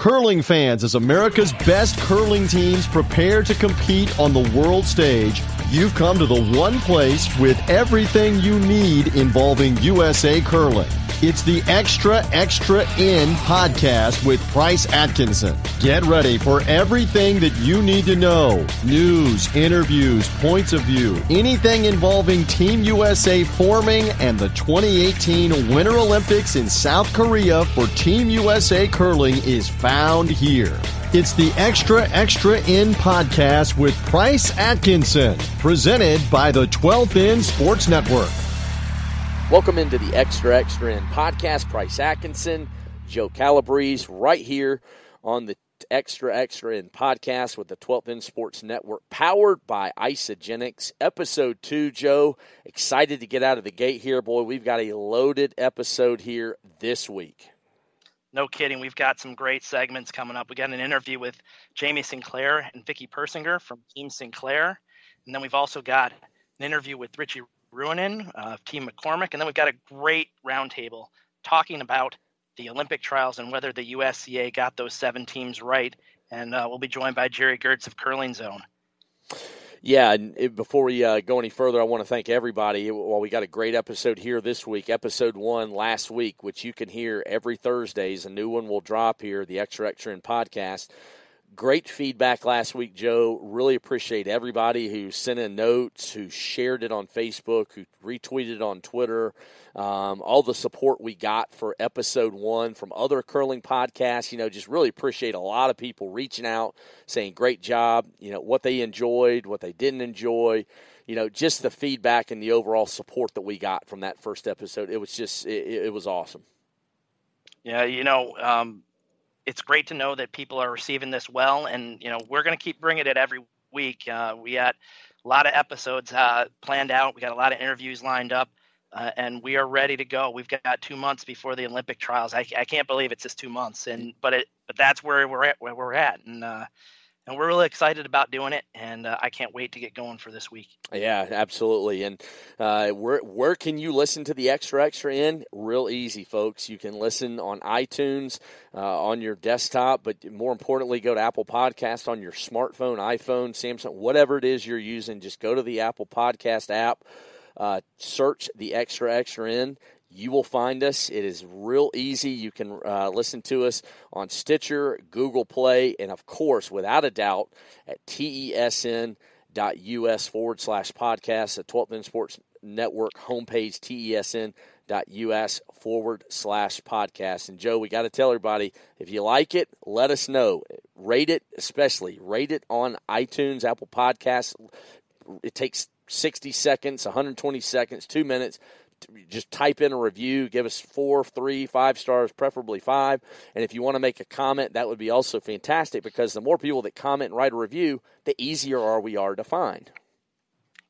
Curling fans, as America's best curling teams prepare to compete on the world stage, you've come to the one place with everything you need involving USA curling. It's the Extra Extra End podcast with Price Atkinson. Get ready for everything that you need to know news, interviews, points of view, anything involving Team USA forming and the 2018 Winter Olympics in South Korea for Team USA curling is found here. It's the Extra Extra End podcast with Price Atkinson, presented by the 12th End Sports Network. Welcome into the Extra Extra End podcast. Price Atkinson, Joe Calabrese, right here on the Extra Extra End podcast with the 12th End Sports Network, powered by Isagenix. Episode two, Joe. Excited to get out of the gate here, boy. We've got a loaded episode here this week. No kidding. We've got some great segments coming up. We got an interview with Jamie Sinclair and Vicky Persinger from Team Sinclair. And then we've also got an interview with Richie Ruohonen, uh, Team McCormick, and then we've got a great roundtable talking about the Olympic trials and whether the USCA got those seven teams right. And uh, we'll be joined by Gerry Geurts of Curling Zone. Yeah, and before we uh, go any further, I want to thank everybody. Well, we got a great episode here this week. Episode one last week, which you can hear every Thursdays. A new one will drop here, the Extra Extra End podcast great feedback last week, Joe. Really appreciate everybody who sent in notes, who shared it on Facebook, who retweeted it on Twitter. Um, all the support we got for episode one from other curling podcasts. You know, just really appreciate a lot of people reaching out, saying great job. You know, what they enjoyed, what they didn't enjoy. You know, just the feedback and the overall support that we got from that first episode. It was just, it, it was awesome. Yeah, you know, um, it's great to know that people are receiving this well, and you know we're going to keep bringing it every week. Uh, we got a lot of episodes uh, planned out. We got a lot of interviews lined up, uh, and we are ready to go. We've got two months before the Olympic trials. I, I can't believe it's just two months, and but it but that's where we're at. Where we're at, and uh, and we're really excited about doing it, and uh, I can't wait to get going for this week. Yeah, absolutely. And uh, where where can you listen to the extra extra end? Real easy, folks. You can listen on iTunes uh, on your desktop, but more importantly, go to Apple Podcast on your smartphone, iPhone, Samsung, whatever it is you're using. Just go to the Apple Podcast app. Uh, search the extra extra end you will find us. It is real easy. You can uh, listen to us on Stitcher, Google Play, and of course, without a doubt, at tesn.us forward slash podcast, the 12th In Sports Network homepage, tesn.us forward slash podcast. And Joe, we got to tell everybody if you like it, let us know. Rate it, especially rate it on iTunes, Apple Podcasts. It takes 60 seconds, 120 seconds, two minutes just type in a review, give us four, three, five stars, preferably five. And if you want to make a comment, that would be also fantastic because the more people that comment and write a review, the easier are we are to find.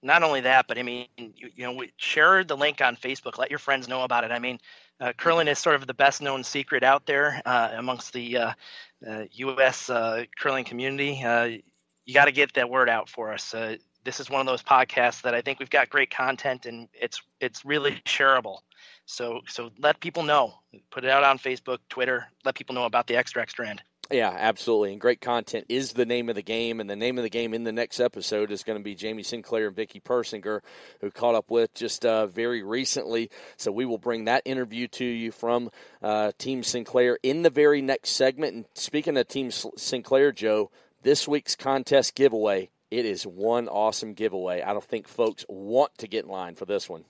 Not only that, but I mean, you, you know, we share the link on Facebook. Let your friends know about it. I mean, uh, curling is sort of the best known secret out there uh, amongst the uh, U.S. Uh, uh, curling community. Uh, you got to get that word out for us this is one of those podcasts that I think we've got great content and it's it's really shareable. So so let people know. Put it out on Facebook, Twitter. Let people know about the extra extra end. Yeah, absolutely. And great content is the name of the game. And the name of the game in the next episode is going to be Jamie Sinclair and Vicky Persinger, who caught up with just uh, very recently. So we will bring that interview to you from uh, Team Sinclair in the very next segment. And speaking of Team Sinclair, Joe, this week's contest giveaway it is one awesome giveaway. I don't think folks want to get in line for this one.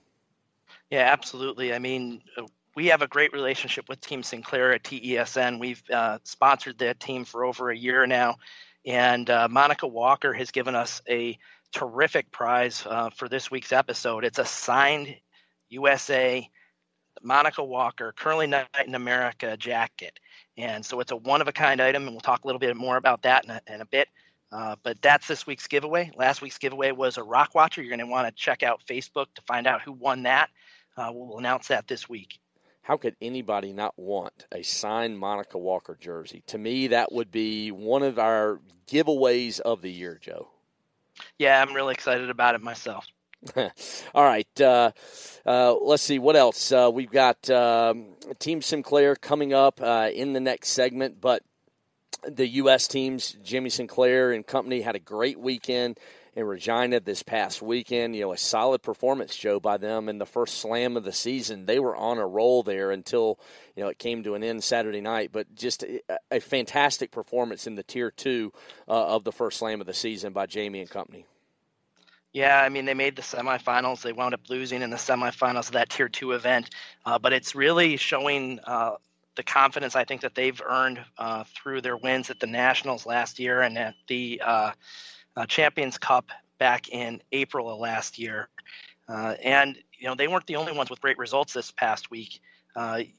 Yeah, absolutely. I mean, uh, we have a great relationship with Team Sinclair at TESN. We've uh, sponsored that team for over a year now, and uh, Monica Walker has given us a terrific prize uh, for this week's episode. It's a signed USA Monica Walker Curling Night in America jacket. And so it's a one of a kind item, and we'll talk a little bit more about that in a, in a bit. Uh, but that's this week's giveaway. Last week's giveaway was a rock watcher. You're going to want to check out Facebook to find out who won that. Uh, we'll announce that this week. How could anybody not want a signed Monica Walker jersey? To me, that would be one of our giveaways of the year, Joe. Yeah, I'm really excited about it myself. All right. Uh, uh, let's see what else. Uh, we've got um, Team Sinclair coming up uh, in the next segment, but the U.S. teams, Jamie Sinclair and company, had a great weekend in Regina this past weekend. You know, a solid performance, Joe, by them in the first slam of the season. They were on a roll there until you know it came to an end Saturday night. But just a, a fantastic performance in the tier two uh, of the first slam of the season by Jamie and company. Yeah, I mean, they made the semifinals. They wound up losing in the semifinals of that tier two event. Uh, but it's really showing uh, the confidence I think that they've earned uh, through their wins at the Nationals last year and at the uh, uh, Champions Cup back in April of last year. Uh, and, you know, they weren't the only ones with great results this past week.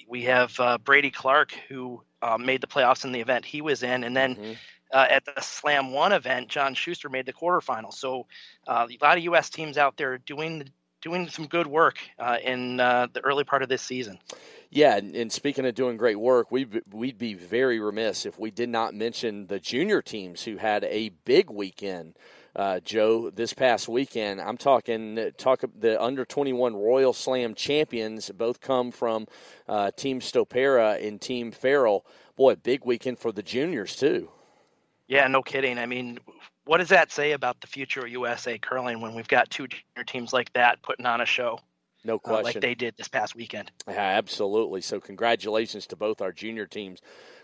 we have Brady Clark, who made the playoffs in the event he was in. And then mm-hmm uh, at the Slam One event, John Shuster made the quarterfinals. So uh, a lot of U.S. teams out there doing doing some good work uh, in uh, the early part of this season. Yeah, and, speaking of doing great work, we we'd be very remiss if we did not mention the junior teams who had a big weekend. Uh, Joe, this past weekend, I'm talking talk the under 21 Royal Slam champions. Both come from uh, Team Stopera and Team Farrell. Boy, big weekend for the juniors too. Yeah, no kidding. I mean, what does that say about the future of USA curling when we've got two junior teams like that putting on a show? No question. Uh, like they did this past weekend. Yeah, absolutely. So, congratulations to both our junior teams.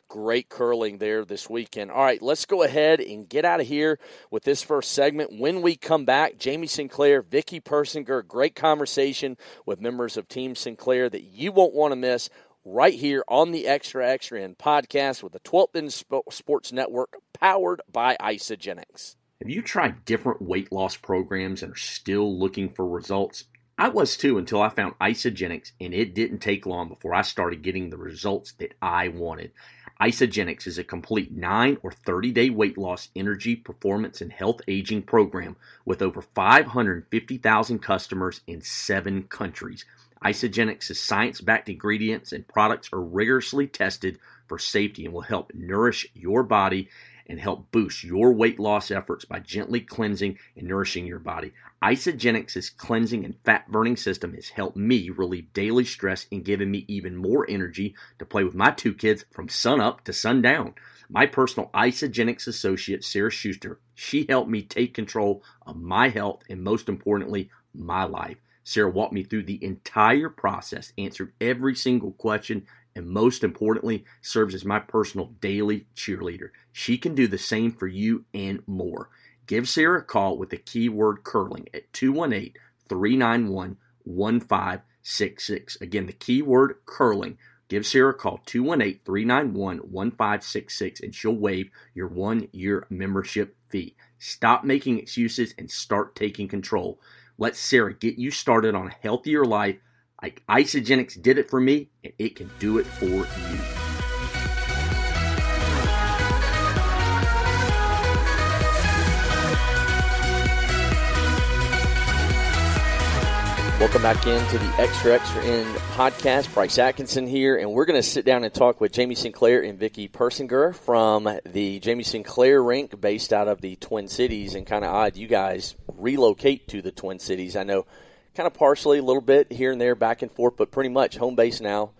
Great curling there this weekend. All right, let's go ahead and get out of here with this first segment. When we come back, Jamie Sinclair, Vicky Persinger, great conversation with members of Team Sinclair that you won't want to miss right here on the Extra Extra End podcast with the 12th End Sports Network powered by Isagenix. Have you tried different weight loss programs and are still looking for results? I was too until I found Isagenix, and it didn't take long before I started getting the results that I wanted. Isagenix is a complete 9 or 30 day weight loss, energy, performance, and health aging program with over 550,000 customers in seven countries. Isagenix's science backed ingredients and products are rigorously tested for safety and will help nourish your body and help boost your weight loss efforts by gently cleansing and nourishing your body. Isagenix's cleansing and fat burning system has helped me relieve daily stress and given me even more energy to play with my two kids from sun up to sundown. My personal Isagenix associate, Sarah Schuster, she helped me take control of my health and most importantly, my life. Sarah walked me through the entire process, answered every single question, and most importantly, serves as my personal daily cheerleader. She can do the same for you and more. Give Sarah a call with the keyword curling at 218 391 1566. Again, the keyword curling. Give Sarah a call 218 391 1566 and she'll waive your one year membership fee. Stop making excuses and start taking control. Let Sarah get you started on a healthier life like Isagenix did it for me, and it can do it for you. Welcome back into the Extra Extra End podcast. Price Atkinson here, and we're going to sit down and talk with Jamie Sinclair and Vicky Persinger from the Jamie Sinclair rink based out of the Twin Cities. And kind of odd, you guys relocate to the Twin Cities. I know kind of partially, a little bit here and there, back and forth, but pretty much home base now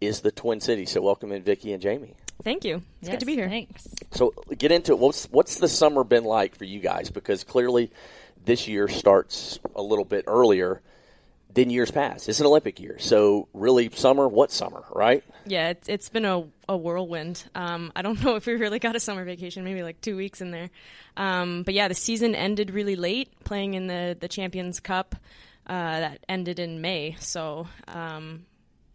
is the Twin Cities. So welcome in, Vicky and Jamie. Thank you. It's yes, good to be here. Thanks. So get into it. What's what's the summer been like for you guys? Because clearly, this year starts a little bit earlier than years past. It's an Olympic year, so really summer. What summer, right? Yeah, it's it's been a, a whirlwind. Um, I don't know if we really got a summer vacation, maybe like two weeks in there. Um, but yeah, the season ended really late, playing in the the Champions Cup uh, that ended in May. So um,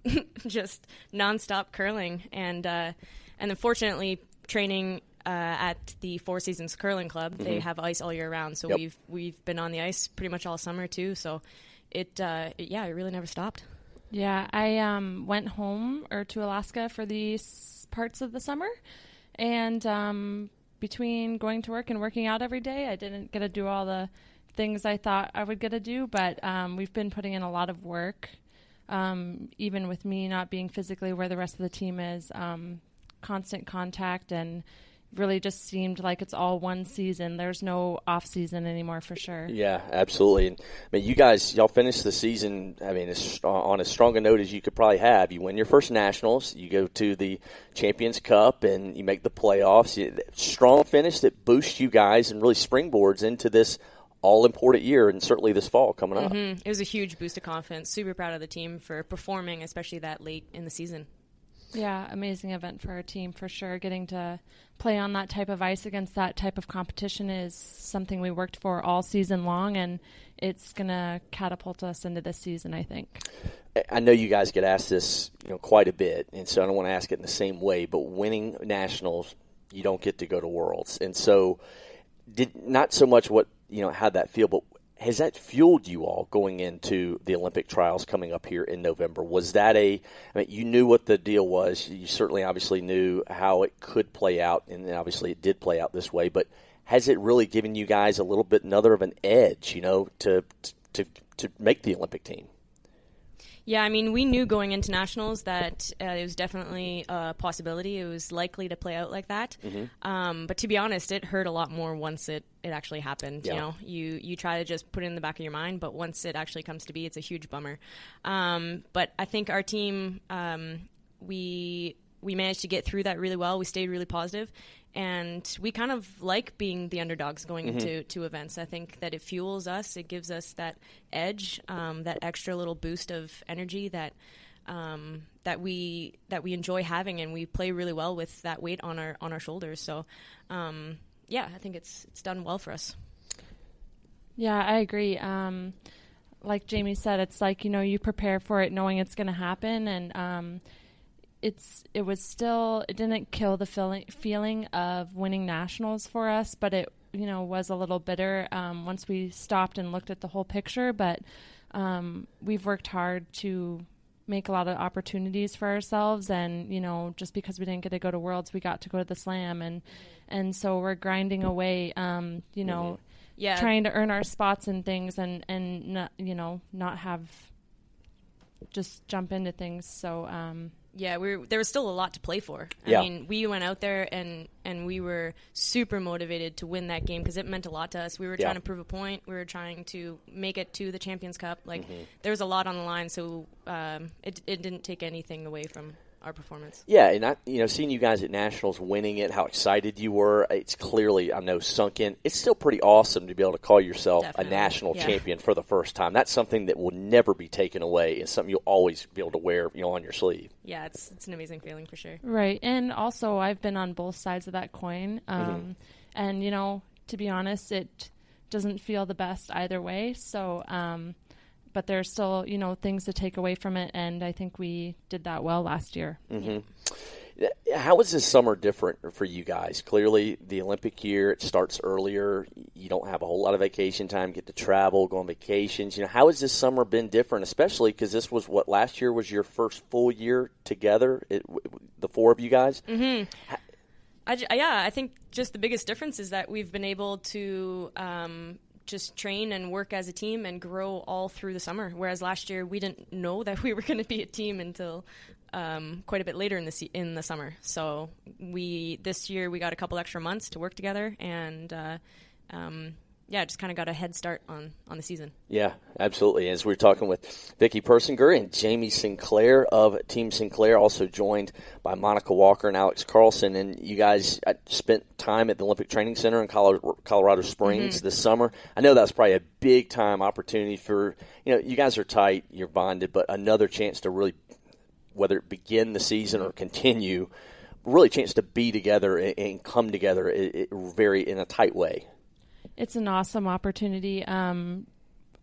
just nonstop curling, and uh, and unfortunately training uh, at the Four Seasons Curling Club. Mm-hmm. They have ice all year round, so yep. we've we've been on the ice pretty much all summer too. So it, uh, it, yeah, it really never stopped. Yeah, I um, went home or to Alaska for these parts of the summer, and um, between going to work and working out every day, I didn't get to do all the things I thought I would get to do. But um, we've been putting in a lot of work, um, even with me not being physically where the rest of the team is. Um, constant contact and really just seemed like it's all one season. There's no off season anymore for sure. Yeah, absolutely. And I mean, you guys, y'all finished the season. I mean, on as strong a note as you could probably have. You win your first nationals. You go to the Champions Cup and you make the playoffs. You, strong finish that boosts you guys and really springboards into this all important year and certainly this fall coming up. Mm-hmm. It was a huge boost of confidence. Super proud of the team for performing, especially that late in the season. Yeah, amazing event for our team for sure. Getting to play on that type of ice against that type of competition is something we worked for all season long, and it's going to catapult us into this season, I think. I know you guys get asked this, you know, quite a bit, and so I don't want to ask it in the same way. But winning nationals, you don't get to go to worlds, and so did not so much what you know how that feel, but has that fueled you all going into the Olympic trials coming up here in November? Was that a, I mean, you knew what the deal was. You certainly obviously knew how it could play out, and obviously it did play out this way, but has it really given you guys a little bit another of an edge, you know, to, to, to make the Olympic team? Yeah, I mean, we knew going into nationals that uh, it was definitely a possibility. It was likely to play out like that. Mm-hmm. Um, but to be honest, it hurt a lot more once it, it actually happened. Yeah. You know, you you try to just put it in the back of your mind, but once it actually comes to be, it's a huge bummer. Um, but I think our team, um, we we managed to get through that really well. We stayed really positive, and we kind of like being the underdogs going mm-hmm. into to events. I think that it fuels us. It gives us that edge, um, that extra little boost of energy that um, that we that we enjoy having, and we play really well with that weight on our on our shoulders. So, um, yeah, I think it's it's done well for us. Yeah, I agree. Um, like Jamie said, it's like you know you prepare for it knowing it's going to happen, and um, it's it was still it didn't kill the feeling feeling of winning nationals for us, but it you know was a little bitter um, once we stopped and looked at the whole picture. But um, we've worked hard to make a lot of opportunities for ourselves, and you know just because we didn't get to go to Worlds, we got to go to the Slam, and and so we're grinding away. Um, you know, mm-hmm. yeah, trying to earn our spots and things, and and not, you know not have just jump into things. So um, yeah, we there was still a lot to play for. Yeah. I mean, we went out there and and we were super motivated to win that game because it meant a lot to us. We were yeah. trying to prove a point. We were trying to make it to the Champions Cup. Like mm-hmm. there was a lot on the line, so um, it it didn't take anything away from our performance. Yeah, and I, you know, seeing you guys at nationals winning it, how excited you were, it's clearly I know sunk in. It's still pretty awesome to be able to call yourself Definitely. a national yeah. champion for the first time. That's something that will never be taken away. It's something you'll always be able to wear, you know, on your sleeve. Yeah, it's it's an amazing feeling for sure. Right, and also I've been on both sides of that coin, um, mm-hmm. and you know, to be honest, it doesn't feel the best either way. So. Um, but there's still you know things to take away from it, and I think we did that well last year. Mm-hmm. How is this summer different for you guys? Clearly, the Olympic year it starts earlier. You don't have a whole lot of vacation time, get to travel, go on vacations. You know, how has this summer been different? Especially because this was what last year was your first full year together. It, the four of you guys. Mm-hmm. I, yeah, I think just the biggest difference is that we've been able to um, just train and work as a team and grow all through the summer. Whereas last year we didn't know that we were going to be a team until um, quite a bit later in the in the summer. So we this year we got a couple extra months to work together and. Uh, um, yeah, just kind of got a head start on, on the season. Yeah, absolutely. As we are talking with Vicky Persinger and Jamie Sinclair of Team Sinclair, also joined by Monica Walker and Alex Carlson. And you guys uh, spent time at the Olympic Training Center in Colorado, Springs mm-hmm. this summer. I know that's probably a big time opportunity for, you know, you guys are tight, you're bonded, but another chance to really, whether it begin the season or continue, really chance to be together and come together very in a tight way it's an awesome opportunity. Um,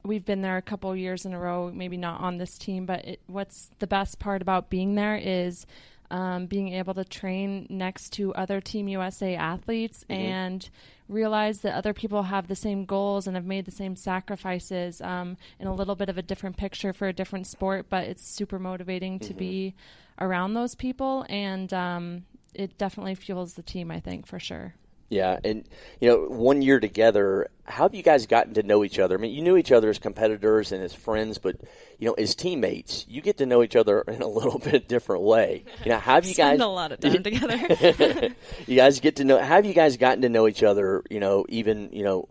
we've been there a couple years in a row, maybe not on this team, but it, what's the best part about being there is um, being able to train next to other Team USA athletes Mm-hmm. and realize that other people have the same goals and have made the same sacrifices um, in a little bit of a different picture for a different sport, but it's super motivating Mm-hmm. to be around those people and um, it definitely fuels the team, I think, for sure. Yeah, and you know, one year together, how have you guys gotten to know each other? I mean, you knew each other as competitors and as friends, but you know, as teammates, you get to know each other in a little bit different way. You know, how have you guys Spend a lot of time together. you guys get to know? How have you guys gotten to know each other? You know, even you know.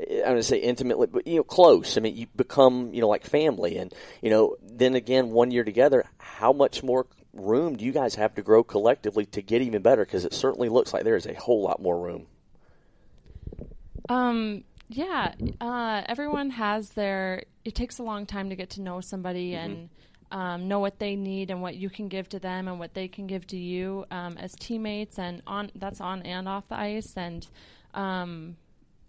I'm going to say intimately, but you know, close. I mean, you become you know like family, and you know, then again, one year together, how much more room do you guys have to grow collectively to get even better? Because it certainly looks like there is a whole lot more room. Um, yeah, uh, everyone has their. It takes a long time to get to know somebody and um, know what they need and what you can give to them and what they can give to you um, as teammates and on that's on and off the ice and. Um,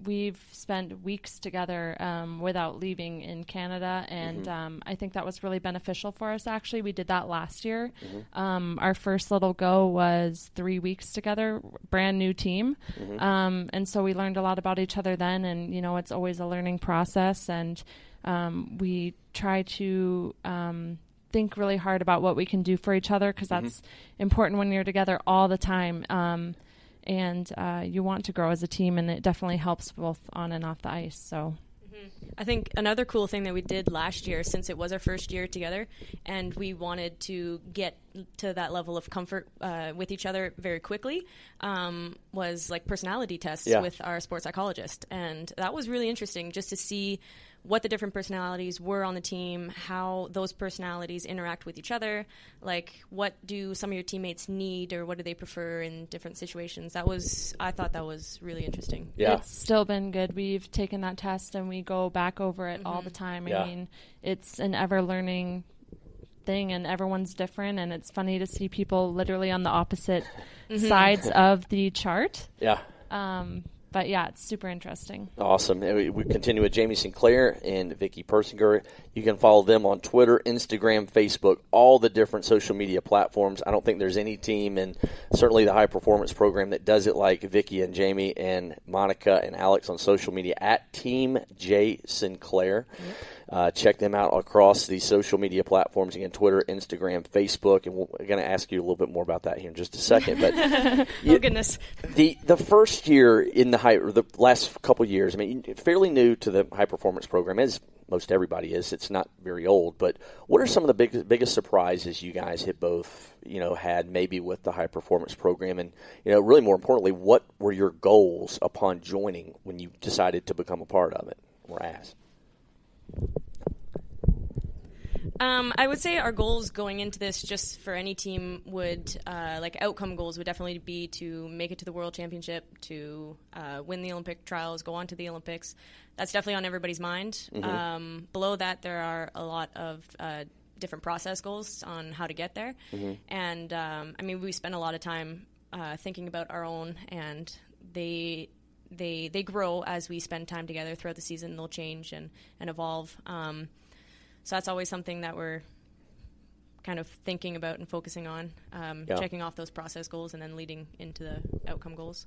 We've spent weeks together um, without leaving in Canada, and um, I think that was really beneficial for us. Actually, we did that last year. Um, our first little go was three weeks together, brand new team, um, and so we learned a lot about each other then. And you know, it's always a learning process, and um, we try to. Um, think really hard about what we can do for each other because that's important when you're together all the time um, and uh, you want to grow as a team, and it definitely helps both on and off the ice. So, I think another cool thing that we did last year, since it was our first year together, and we wanted to get to that level of comfort uh, with each other very quickly, um, was like personality tests Yeah. with our sports psychologist, and that was really interesting just to see what the different personalities were on the team, how those personalities interact with each other, like what do some of your teammates need or what do they prefer in different situations. That was I thought that was really interesting. Yeah. it's still been good. We've taken that test and we go back over it all the time. Yeah. I mean, it's an ever learning thing, and everyone's different, and it's funny to see people literally on the opposite sides of the chart. Yeah. Um, but yeah, it's super interesting. Awesome. We continue with Jamie Sinclair and Vicky Persinger. You can follow them on Twitter, Instagram, Facebook, all the different social media platforms. I don't think there's any team, and certainly the high performance program that does it like Vicky and Jamie and Monica and Alex on social media at Team J Sinclair. Uh, check them out across the social media platforms again Twitter, Instagram, Facebook, and we're going to ask you a little bit more about that here in just a second. But Oh goodness. the the first year in the high or the last couple years, I mean, fairly new to the high performance program as most everybody is. It's not very old, but what are some of the big, biggest surprises you guys have both you know had maybe with the high performance program, and you know really more importantly, what were your goals upon joining when you decided to become a part of it or as? Um, I would say our goals going into this, just for any team, would uh, like outcome goals would definitely be to make it to the World Championship, to uh, win the Olympic trials, go on to the Olympics. That's definitely on everybody's mind. Um, below that, there are a lot of uh, different process goals on how to get there, and um, I mean we spend a lot of time uh, thinking about our own, and they they they grow as we spend time together throughout the season. They'll change and and evolve. Um, so that's always something that we're kind of thinking about and focusing on, um, Yeah. checking off those process goals and then leading into the outcome goals.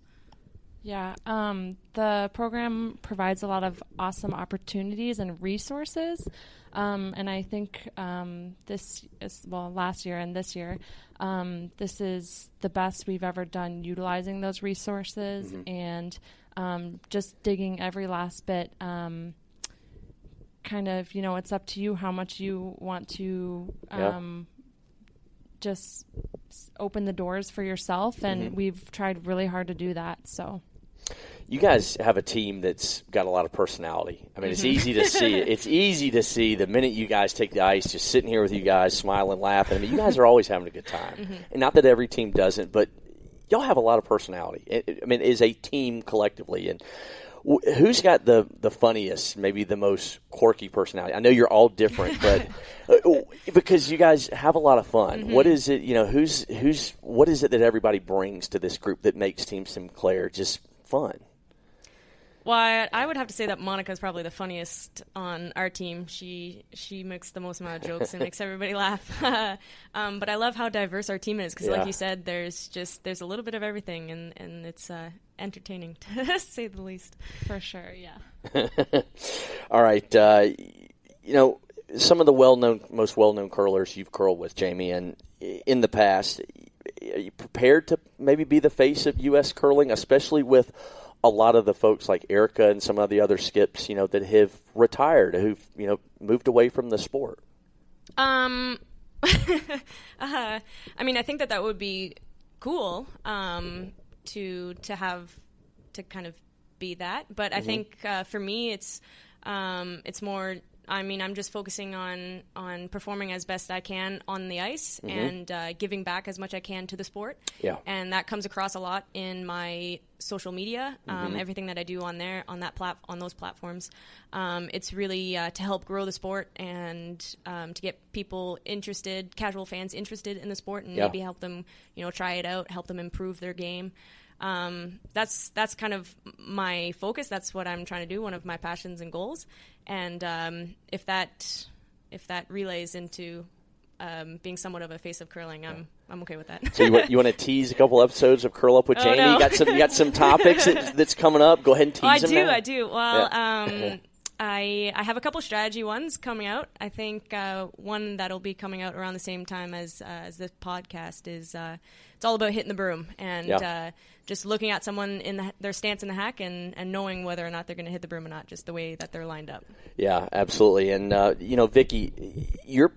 Yeah, um, the program provides a lot of awesome opportunities and resources, um, and I think um, this is well last year and this year, um, this is the best we've ever done utilizing those resources and um, just digging every last bit. Um, kind of, you know, it's up to you how much you want to Yeah. um, just open the doors for yourself, and we've tried really hard to do that. So. you guys have a team that's got a lot of personality. I mean, it's easy to see. It's easy to see the minute you guys take the ice, just sitting here with you guys, smiling, laughing. I mean, you guys are always having a good time. And not that every team doesn't, but y'all have a lot of personality. It- it- I mean, as a team collectively, and who's got the the funniest, maybe the most quirky personality? I know you're all different, but uh, because you guys have a lot of fun. What is it? You know, who's who's what is it that everybody brings to this group that makes Team Sinclair just fun? Well, I, I would have to say that Monica is probably the funniest on our team. She she makes the most amount of jokes and makes everybody laugh. um, but I love how diverse our team is because, Yeah. like you said, there's just there's a little bit of everything, and and it's uh, entertaining to say the least. For sure, yeah. All right. Uh, you know, some of the well-known, most well-known curlers you've curled with, Jamie, and in the past, are you prepared to maybe be the face of U.S. curling, especially with a lot of the folks like Erika and some of the other skips, you know, that have retired, who've you know moved away from the sport? Um, uh, I mean, I think that that would be cool um, to to have to kind of be that. But I think uh, for me, it's um, it's more. I mean, I'm just focusing on on performing as best I can on the ice and uh, giving back as much I can to the sport. Yeah. and that comes across a lot in my social media. Um, Everything that I do on there, on that plat, on those platforms, um, it's really uh, to help grow the sport and um, to get people interested, casual fans interested in the sport, and Yeah. maybe help them, you know, try it out, help them improve their game. Um, that's that's kind of my focus. That's what I'm trying to do. One of my passions and goals. And um, if that if that relays into um, being somewhat of a face of curling, I'm I'm okay with that. So you want, you want to tease a couple episodes of Curl Up with Oh, Jamie? no. You got some you got some topics that, that's coming up. Go ahead and tease Oh, I them do, now. I do. Well, um, I I have a couple strategy ones coming out. I think uh, one that'll be coming out around the same time as uh, as this podcast is. Uh, it's all about hitting the broom and Yeah. uh, just looking at someone in the, their stance in the hack and, and knowing whether or not they're going to hit the broom or not, just the way that they're lined up. Yeah, absolutely. And uh, you know, Vicky, you're.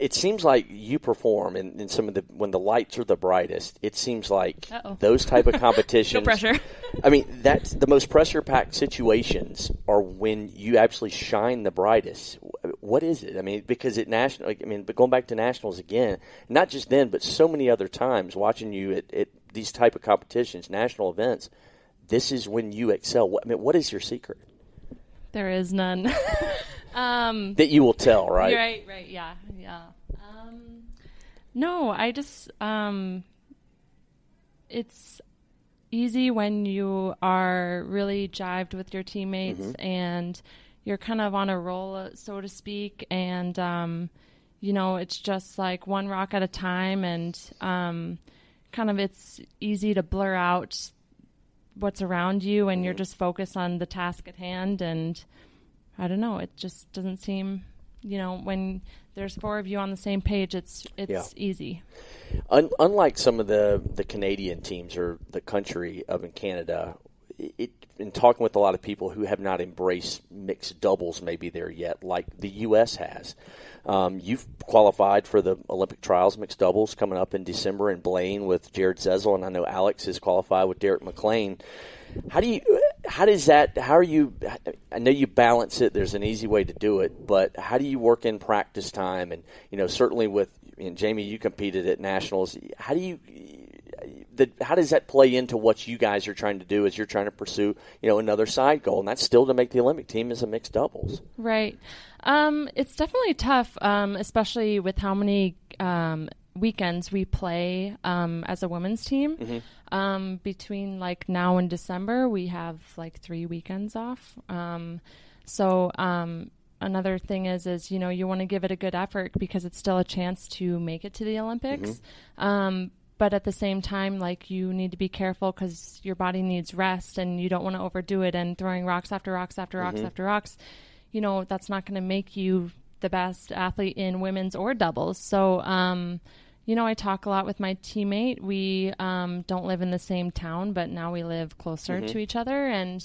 It seems like you perform in, in some of the when the lights are the brightest. It seems like Uh-oh. those type of competitions. No pressure. I mean, that's the most pressure packed situations are when you actually shine the brightest. What is it? I mean, because at national, I mean, but going back to nationals again, not just then, but so many other times, watching you at, at these type of competitions, national events. This is when you excel. What, I mean, what is your secret There is none. um, that you will tell? Right. Right, right, yeah, yeah. Um, no, I just um, it's easy when you are really jived with your teammates and you're kind of on a roll, uh, so to speak, and um, you know it's just like one rock at a time, and um, kind of it's easy to blur out what's around you, and you're just focused on the task at hand, and I don't know. It just doesn't seem, you know, when there's four of you on the same page, it's it's Yeah. easy. Un- unlike some of the, the Canadian teams or the country up in Canada, it, in talking with a lot of people who have not embraced mixed doubles, maybe there yet, like the U.S. has. Um, you've qualified for the Olympic trials mixed doubles coming up in December in Blaine with Jared Zezel, and I know Alex is qualified with Derek McLean. How do you? How does that? How are you? I know you balance it. There's an easy way to do it, but how do you work in practice time? And you know, certainly with and Jamie, you competed at nationals. How do you? The, how does that play into what you guys are trying to do as you're trying to pursue, you know, another side goal, and that's still to make the Olympic team as a mixed doubles. Right. Um, it's definitely tough, um, especially with how many um, weekends we play um, as a women's team. Um, between like now and December, we have like three weekends off. Um, so um, another thing is, is you know, you want to give it a good effort because it's still a chance to make it to the Olympics. Um, but at the same time, like you need to be careful because your body needs rest, and you don't want to overdo it. And throwing rocks after rocks after rocks after rocks, you know, that's not going to make you the best athlete in women's or doubles. So, um, you know, I talk a lot with my teammate. We um, don't live in the same town, but now we live closer to each other, and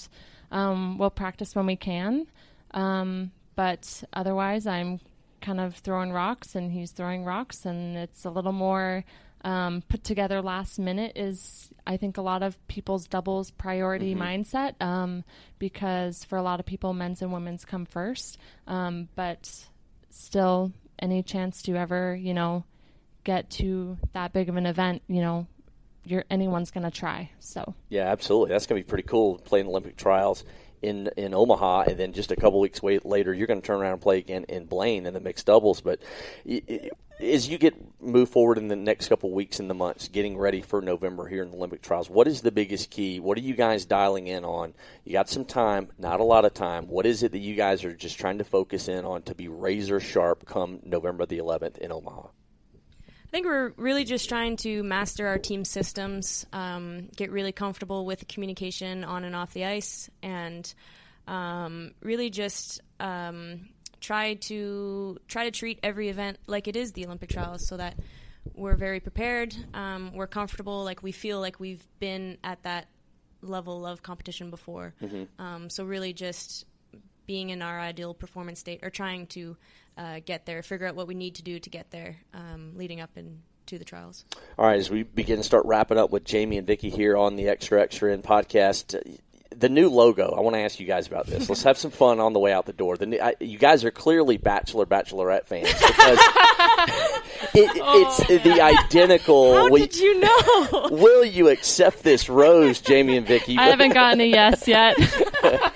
um, we'll practice when we can. Um, but otherwise, I'm kind of throwing rocks, and he's throwing rocks, and it's a little more um, put together last minute. Is I think a lot of people's doubles priority mindset um, because for a lot of people, men's and women's come first. Um, but still, any chance to ever, you know, get to that big of an event, you know, you're anyone's going to try. So Yeah, absolutely. That's going to be pretty cool playing Olympic trials in in Omaha, and then just a couple weeks wait, later, you're going to turn around and play again in Blaine in the mixed doubles. But y- as you get move forward in the next couple weeks and the months, getting ready for November here in the Olympic trials, what is the biggest key? What are you guys dialing in on? You got some time, not a lot of time. What is it that you guys are just trying to focus in on to be razor sharp come November the 11th in Omaha? I think we're really just trying to master our team systems, um, get really comfortable with communication on and off the ice, and um, really just um, try to try to treat every event like it is the Olympic trials, so that we're very prepared, um, we're comfortable, like we feel like we've been at that level of competition before. Mm-hmm. Um, so really, just being in our ideal performance state, or trying to uh, get there, figure out what we need to do to get there, um, leading up into the trials. All right, as we begin to start wrapping up with Jamie and Vicky here on the Extra Extra End podcast, the new logo. I want to ask you guys about this. Let's have some fun on the way out the door. The new, I, you guys are clearly Bachelor Bachelorette fans because it, oh, it's the identical. How will, did you know? Will you accept this rose, Jamie and Vicky? I haven't gotten a yes yet.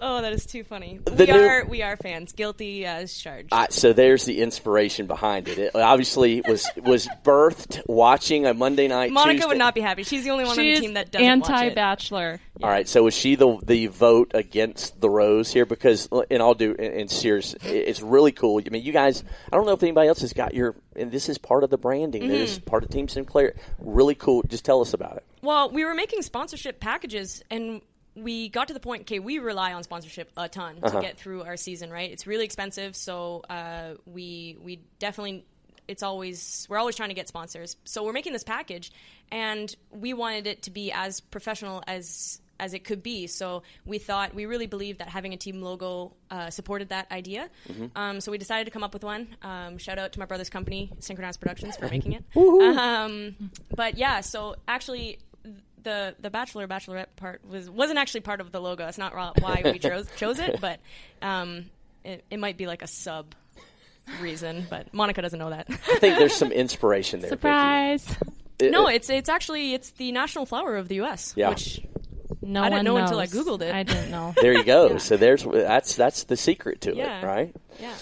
Oh, that is too funny. The we new, are we are fans. Guilty as charged. Uh, so there's the inspiration behind it. It obviously was was birthed watching a Monday night. Monica Tuesday. would not be happy. She's the only one She's on the team that doesn't anti-bachelor. Yeah. All right. So was she the the vote against the rose here? Because and I'll do and in serious. It's really cool. I mean, you guys. I don't know if anybody else has got your. And this is part of the branding. Mm-hmm. This is part of Team Sinclair. Really cool. Just tell us about it. Well, we were making sponsorship packages and we got to the point, okay, we rely on sponsorship a ton to uh-huh. get through our season, right? It's really expensive, so uh, we we definitely it's always we're always trying to get sponsors. So we're making this package, and we wanted it to be as professional as as it could be. So we thought we really believed that having a team logo uh, supported that idea. Mm-hmm. Um, so we decided to come up with one. Um, shout out to my brother's company, Synchronized Productions, for making it. um, but yeah, so actually the the bachelor bachelorette part was wasn't actually part of the logo. That's not why we chose chose it, but um, it, it might be like a sub reason. But Monica doesn't know that. I think there's some inspiration there. Surprise! It, no, it's it's actually it's the national flower of the U.S. Yeah. Which no I didn't know knows. until I googled it. I didn't know. There you go. yeah. So there's that's that's the secret to yeah. it, right? Yeah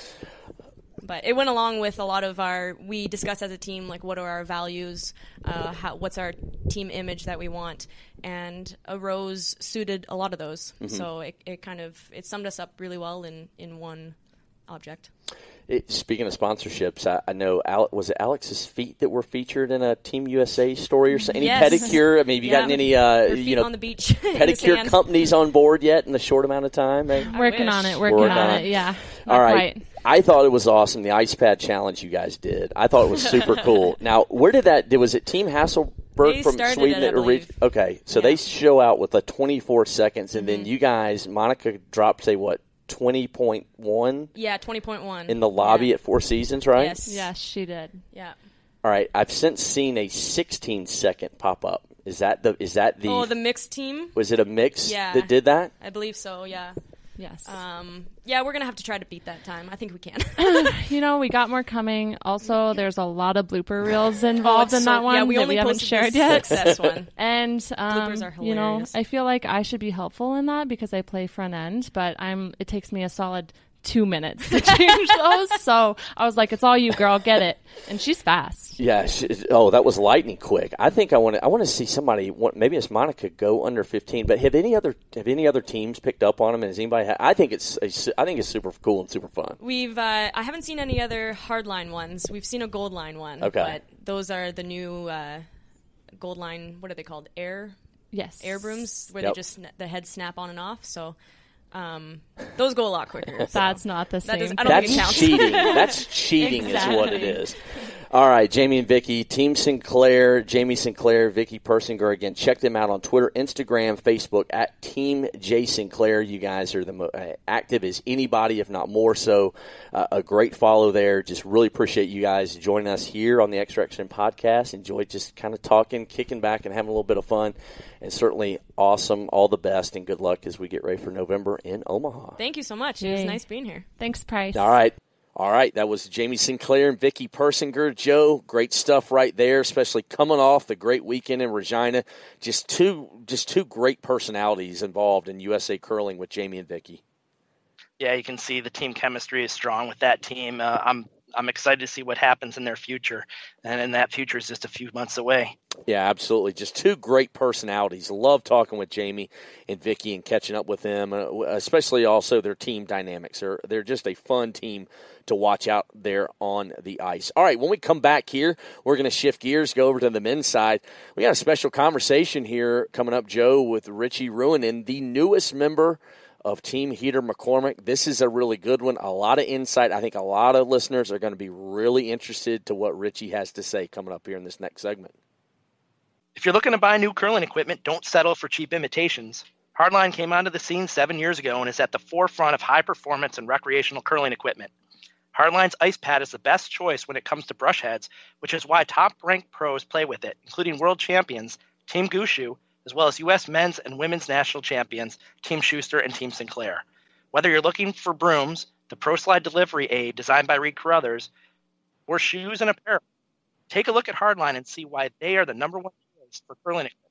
but it went along with a lot of our we discussed as a team like what are our values uh, how, what's our team image that we want and a rose suited a lot of those mm-hmm. so it, it kind of it summed us up really well in in one object it, speaking of sponsorships, I, I know Al, was it Alex's feet that were featured in a Team USA story or something? Any yes. pedicure? I mean, have you yeah. gotten any uh, you know on the beach pedicure companies on board yet in a short amount of time? Eh? Working on it. Working, working on, it. Yeah. All right. Quite. I thought it was awesome the ice pad challenge you guys did. I thought it was super cool. Now, where did that? Was it Team Hasselborg they from Sweden? It, okay, so yeah. they show out with a 24 seconds, and mm-hmm. then you guys, Monica dropped say what twenty point one. Yeah, twenty point one in the lobby yeah. at Four Seasons, right? Yes, yes, she did. Yeah. All right, I've since seen a sixteen second pop up. Is that the? Is that the? Oh, the mixed team. Was it a mix yeah, that did that? I believe so. Yeah. Yes. Um, yeah, we're gonna have to try to beat that time. I think we can. you know, we got more coming. Also, there's a lot of blooper reels oh, involved oh, in so, that one yeah, we that only we haven't shared yet. Success one. and um, bloopers are hilarious. You know, I feel like I should be helpful in that because I play front end, but I'm. It takes me a solid two minutes to change those. so I was like, "It's all you, girl. Get it." And she's fast. Yeah. She, oh, that was lightning quick. I think I want to. I want to see somebody. Maybe it's Monica go under fifteen. But have any other have any other teams picked up on them? And has anybody? I think it's. I think it's super cool and super fun. We've. Uh, I haven't seen any other hardline ones. We've seen a Goldline one. Okay. But those are the new uh, Goldline. What are they called? Air. Yes. Air brooms where Yep. they just the heads snap on and off. So um, those go a lot quicker. so. That's not the That same. I don't think it That's cheating. That's cheating is what it is. All right, Jamie and Vicky, Team Sinclair, Jamie Sinclair, Vicky Persinger. Again, check them out on Twitter, Instagram, Facebook at Team J Sinclair. You guys are the mo- uh, active as anybody, if not more so. Uh, a great follow there. Just really appreciate you guys joining us here on the Extra Extra podcast. Enjoy just kind of talking, kicking back, and having a little bit of fun. And certainly awesome. All the best and good luck as we get ready for November in Omaha. Thank you so much. It was nice being here. Thanks, Price. All right. All right, that was Jamie Sinclair and Vicky Persinger. Joe, great stuff right there, especially coming off the great weekend in Regina. Just two just two great personalities involved in USA curling with Jamie and Vicky. Yeah, you can see the team chemistry is strong with that team. Uh, I'm I'm excited to see what happens in their future, and, and that future is just a few months away. Yeah, absolutely. Just two great personalities. Love talking with Jamie and Vicky and catching up with them, uh, especially also their team dynamics. They're they're just a fun team to watch out there on the ice. All right, when we come back here, we're going to shift gears, go over to the men's side. We got a special conversation here coming up, Joe, with Richie Ruohonen, the newest member of Team Heater McCormick. This is a really good one. A lot of insight. I think a lot of listeners are going to be really interested to what Richie has to say coming up here in this next segment. If you're looking to buy new curling equipment, don't settle for cheap imitations. Hardline came onto the scene seven years ago and is at the forefront of high performance and recreational curling equipment. Hardline's ice pad is the best choice when it comes to brush heads, which is why top ranked pros play with it, including world champions Team Gushue, as well as U.S. men's and women's national champions Team Shuster and Team Sinclair. Whether you're looking for brooms, the Pro Slide delivery aid designed by Reid Carruthers, or shoes and apparel, take a look at Hardline and see why they are the number one choice for curling equipment.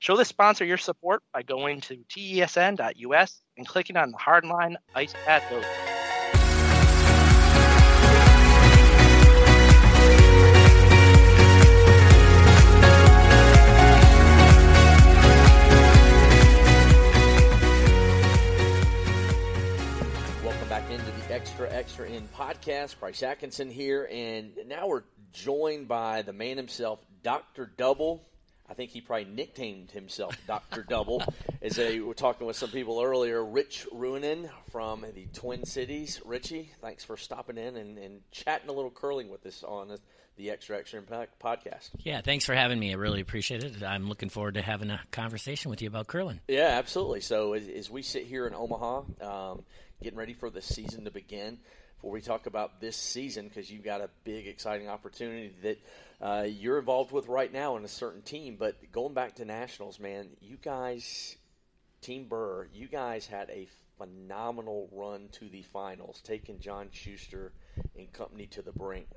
Show the sponsor your support by going to tesn.us and clicking on the Hardline Ice Pad logo. Extra Extra End podcast. Price Atkinson here, and now we're joined by the man himself, Dr. Double. I think he probably nicknamed himself Dr. Double. As a, we were talking with some people earlier, Rich Ruohonen from the Twin Cities. Richie, thanks for stopping in and, and chatting a little curling with us on the Extra Extra Impact podcast. Yeah, thanks for having me. I really appreciate it. I'm looking forward to having a conversation with you about curling. Yeah, absolutely. So as, as we sit here in Omaha, um, getting ready for the season to begin, before we talk about this season, because you've got a big, exciting opportunity that uh, you're involved with right now in a certain team. But going back to nationals, man, you guys, Team Birr, you guys had a phenomenal run to the finals, taking John Shuster and company to the brink.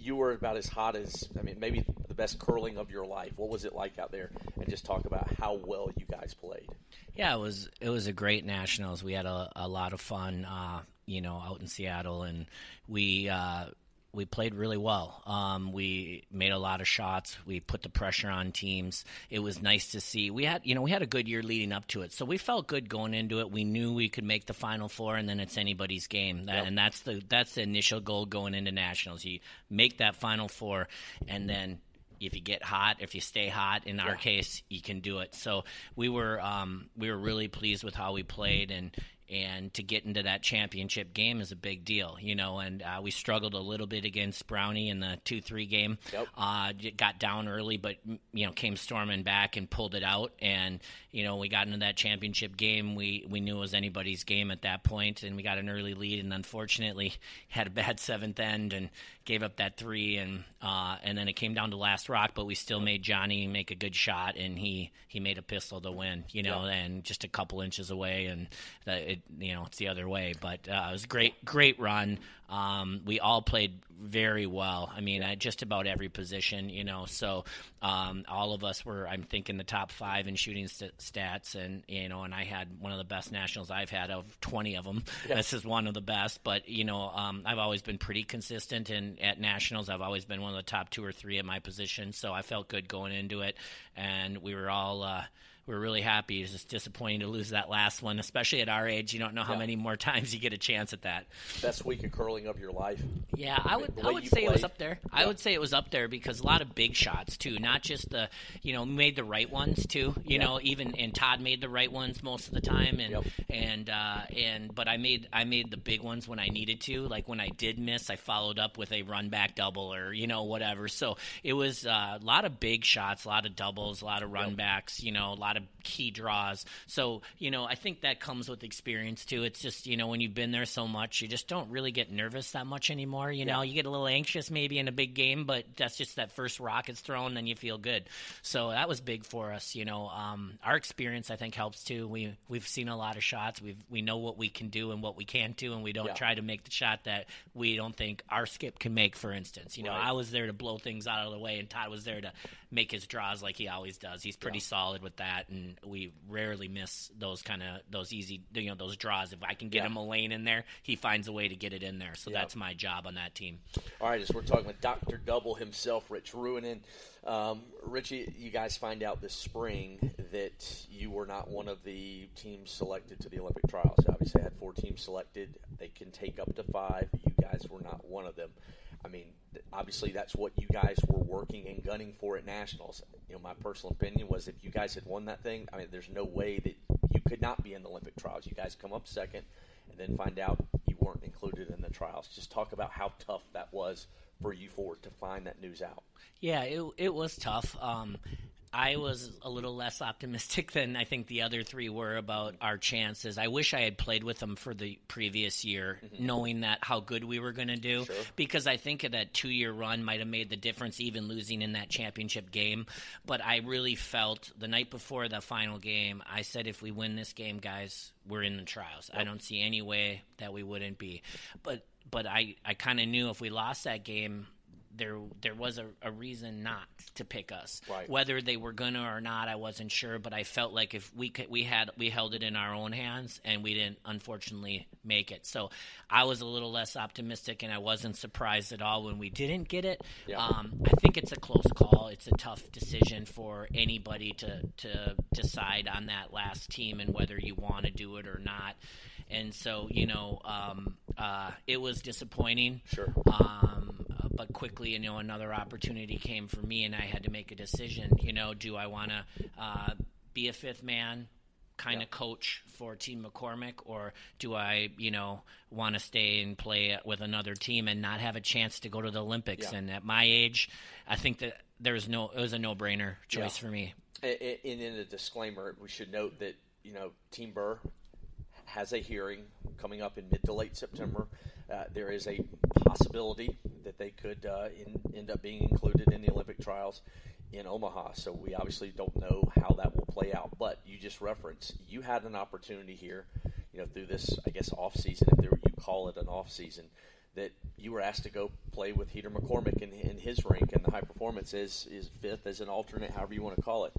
You were about as hot as I mean, maybe the best curling of your life. What was it like out there? And just talk about how well you guys played. Yeah, it was it was a great nationals. We had a, a lot of fun, uh, you know, out in Seattle, and we uh, we played really well. Um, we made a lot of shots. We put the pressure on teams. It was nice to see. We had, you know, we had a good year leading up to it, so we felt good going into it. We knew we could make the final four, and then it's anybody's game. That, Yep. And that's the that's the initial goal going into nationals. You make that final four, and then if you get hot, if you stay hot, in our case, you can do it. So we were um, we were really pleased with how we played, and and to get into that championship game is a big deal, you know. And uh, we struggled a little bit against Brownie in the two three game. Yep. Uh, got down early, but you know came storming back and pulled it out. And you know we got into that championship game. We we knew it was anybody's game at that point, and we got an early lead. And unfortunately, had a bad seventh end and gave up that three. And uh, and then it came down to last rock, but we still made Johnny make a good shot, and he he made a pistol to win. You know, and just a couple inches away, and the, it you know it's the other way. But uh, it was a great great run. Um, we all played very well. I mean, at just about every position, you know. So um, all of us were, I'm thinking, the top five in shooting st- stats, and you know, and I had one of the best nationals I've had of 20 of them. This is one of the best. But you know, um, I've always been pretty consistent, and at nationals, I've always been one of the top two or three at my position. So I felt good going into it, and we were all. Uh, were really happy. It's just disappointing to lose that last one, especially at our age. You don't know how Yeah. many more times you get a chance at that. Best week of curling of your life. Yeah, I would I would say it was up there. I would say it was up there because a lot of big shots too, not just the you know, made the right ones too. You know, even and Todd made the right ones most of the time and Yep. and uh and but I made I made the big ones when I needed to. Like when I did miss, I followed up with a run back double or, you know, whatever. So it was uh, a lot of big shots, a lot of doubles, a lot of run backs, you know, a lot of key draws. So, you know, I think that comes with experience too. It's just, you know, when you've been there so much, you just don't really get nervous that much anymore. You know, you get a little anxious maybe in a big game, but that's just that first rock rocket's thrown, then you feel good. So that was big for us. You know, um, our experience I think helps too. We we've seen a lot of shots. We've we know what we can do and what we can't do, and we don't Yeah. try to make the shot that we don't think our skip can make. For instance, you know, Right. I was there to blow things out of the way, and Todd was there to make his draws like he always does. He's pretty solid with that. and we rarely miss those kind of those easy, you know, those draws. If I can get Yeah. him a lane in there, he finds a way to get it in there. So Yeah. that's my job on that team. All right, as we're talking with Dr. Double himself, Rich Ruohonen. Um, Richie, you guys find out this spring that you were not one of the teams selected to the Olympic trials. You obviously had four teams selected. They can take up to five. You guys were not one of them. I mean, obviously that's what you guys were working and gunning for at nationals. You know, my personal opinion was if you guys had won that thing, I mean, there's no way that you could not be in the Olympic trials. You guys come up second, and then find out you weren't included in the trials. Just talk about how tough that was for you four to find that news out. Yeah, it it was tough. Um, I was a little less optimistic than I think the other three were about our chances. I wish I had played with them for the previous year, mm-hmm. knowing that how good we were going to do. Because I think that two year run might have made the difference, even losing in that championship game. But I really felt the night before the final game, I said, if we win this game, guys, we're in the trials. I don't see any way that we wouldn't be. But but I, I kind of knew if we lost that game, there there was a, a reason not to pick us. Right. Whether they were gonna or not, I wasn't sure. But I felt like if we could, we had we held it in our own hands, and we didn't unfortunately make it. So I was a little less optimistic, and I wasn't surprised at all when we didn't get it. Yeah. Um, I think it's a close call. It's a tough decision for anybody to to decide on that last team and whether you want to do it or not. And so you know, um, uh, it was disappointing. Sure. Um, but quickly, you know, another opportunity came for me, and I had to make a decision. You know, do I want to uh, be a fifth man, kind of coach for Team McCormick, or do I, you know, want to stay and play with another team and not have a chance to go to the Olympics? Yeah. And at my age, I think that there's no, it was a no-brainer choice Yeah. for me. And in a disclaimer, we should note that you know Team Birr has a hearing coming up in mid to late September. Uh, there is a possibility that they could uh, in, end up being included in the Olympic trials in Omaha. So we obviously don't know how that will play out. But you just referenced you had an opportunity here, you know, through this I guess off season, if there, you call it an off season, that you were asked to go play with Heater McCormick in, in his rank and the high performance is is fifth as an alternate, however you want to call it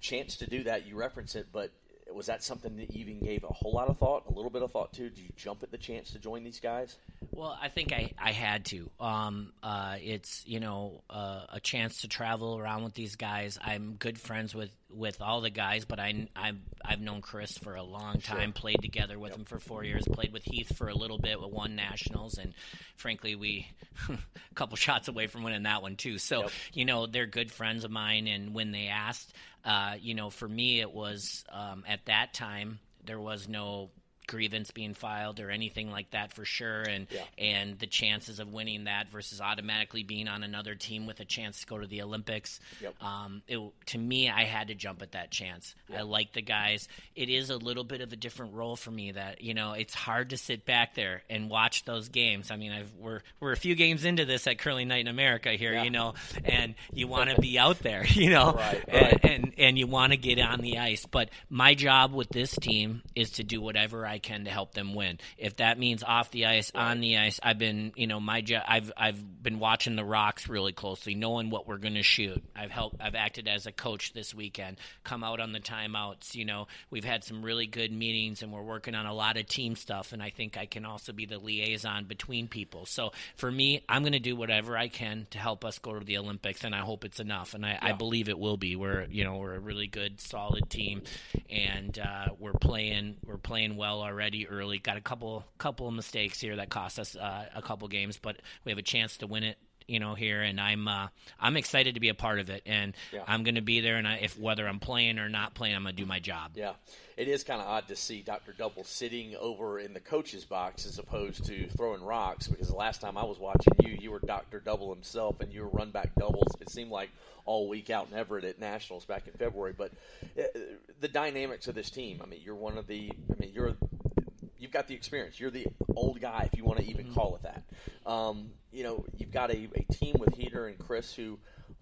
chance to do that. You reference it, but was that something that you even gave a whole lot of thought, a little bit of thought to? Did you jump at the chance to join these guys? Well, I think I, I had to. Um, uh, it's you know uh, a chance to travel around with these guys. I'm good friends with, with all the guys, but I I've, I've known Chris for a long time. Played together with him for four years. Played with Heath for a little bit. with won nationals, and frankly, we a couple shots away from winning that one too. So Yep. you know they're good friends of mine. And when they asked, uh, you know, for me it was um, at that time there was no grievance being filed or anything like that for sure and Yeah. and the chances of winning that versus automatically being on another team with a chance to go to the Olympics Yep. um, it, to me I had to jump at that chance I like the guys it is a little bit of a different role for me that you know it's hard to sit back there and watch those games I mean I've, we're we're a few games into this at Curling Night in America here Yeah. you know and you want to be out there you know Right, And- and and you want to get on the ice. But my job with this team is to do whatever I can to help them win. If that means off the ice, on the ice, I've been you know my job. I've I've been watching the rocks really closely, knowing what we're going to shoot. I've helped. I've acted as a coach this weekend. Come out on the timeouts. You know we've had some really good meetings, and we're working on a lot of team stuff. And I think I can also be the liaison between people. So for me, I'm going to do whatever I can to help us go to the Olympics, and I hope it's enough. And I, I believe it will be. We're you know we're a really good, solid team, and uh, we're playing we're playing well already early. Got a couple couple of mistakes here that cost us uh, a couple games, but we have a chance to win it. You know here, and I'm uh, I'm excited to be a part of it, and Yeah. I'm going to be there. And I, if whether I'm playing or not playing, I'm going to do my job. Yeah, it is kind of odd to see Dr. Double sitting over in the coach's box as opposed to throwing rocks. Because the last time I was watching you, you were Dr. Double himself, and you were run back doubles. It seemed like all week out in Everett at Nationals back in February. But uh, the dynamics of this team. I mean, you're one of the. I mean, you're. You've got the experience. You're the old guy, if you want to even call it that. Um, you know, you've got a, a team with Heater and Chris who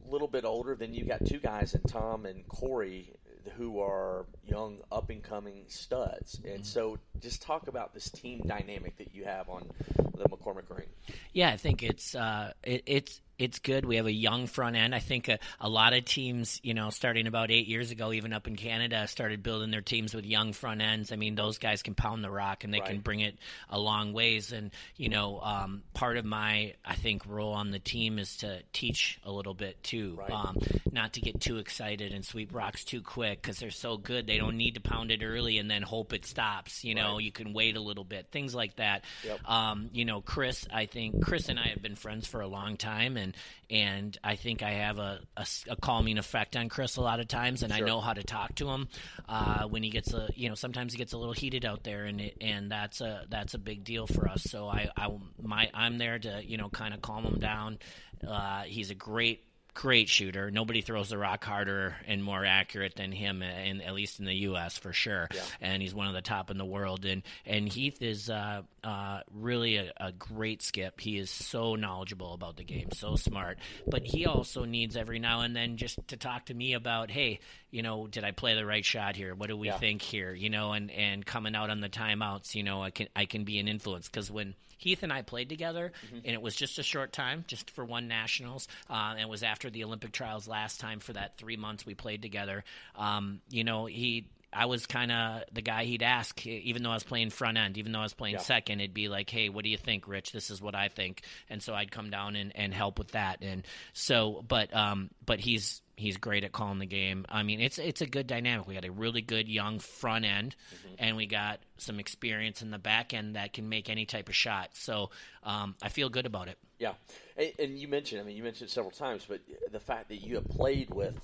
a little bit older. Then you've got two guys in Tom and Corey who are young, up and coming studs. And so just talk about this team dynamic that you have on the McCormick Ring. Yeah, I think it's uh, it, it's it's good. We have a young front end. I think a, a, lot of teams, you know, starting about eight years ago, even up in Canada, started building their teams with young front ends. I mean, those guys can pound the rock and they right. can bring it a long ways. And you know, um, part of my, I think, role on the team is to teach a little bit too, right. um, not to get too excited and sweep rocks too quick because they're so good. They don't need to pound it early and then hope it stops. You know, right. you can wait a little bit, things like that. Yep. Um, you know, Chris, I think Chris and I have been friends for a long time, and and I think I have a, a, a calming effect on Chris a lot of times, and sure. I know how to talk to him uh, when he gets a you know sometimes he gets a little heated out there, and it, and that's a that's a big deal for us. So I, I my I'm there to you know kind of calm him down. Uh, he's a great great shooter. Nobody throws the rock harder and more accurate than him, in, at least in the U.S. for sure. Yeah. And he's one of the top in the world. And and Heath is uh, uh, really a, a, great skip. He is so knowledgeable about the game, so smart. But he also needs every now and then just to talk to me about, hey, you know, did I play the right shot here? What do we yeah. think here? You know, and and coming out on the timeouts, you know, I can I can be an influence because when Heath and I played together, mm-hmm. and it was just a short time, just for one nationals, uh, and it was after the Olympic trials last time for that three months we played together. Um, you know, he I was kind of the guy he'd ask, even though I was playing front end, even though I was playing yeah. second, it'd be like, hey, what do you think, Rich? This is what I think. And so I'd come down and, and help with that. And so, but, um, but he's, he's great at calling the game. I mean, it's, it's a good dynamic. We got a really good young front end mm-hmm. and we got some experience in the back end that can make any type of shot. So, um, I feel good about it. Yeah. And, and you mentioned, I mean, you mentioned several times, but the fact that you have played with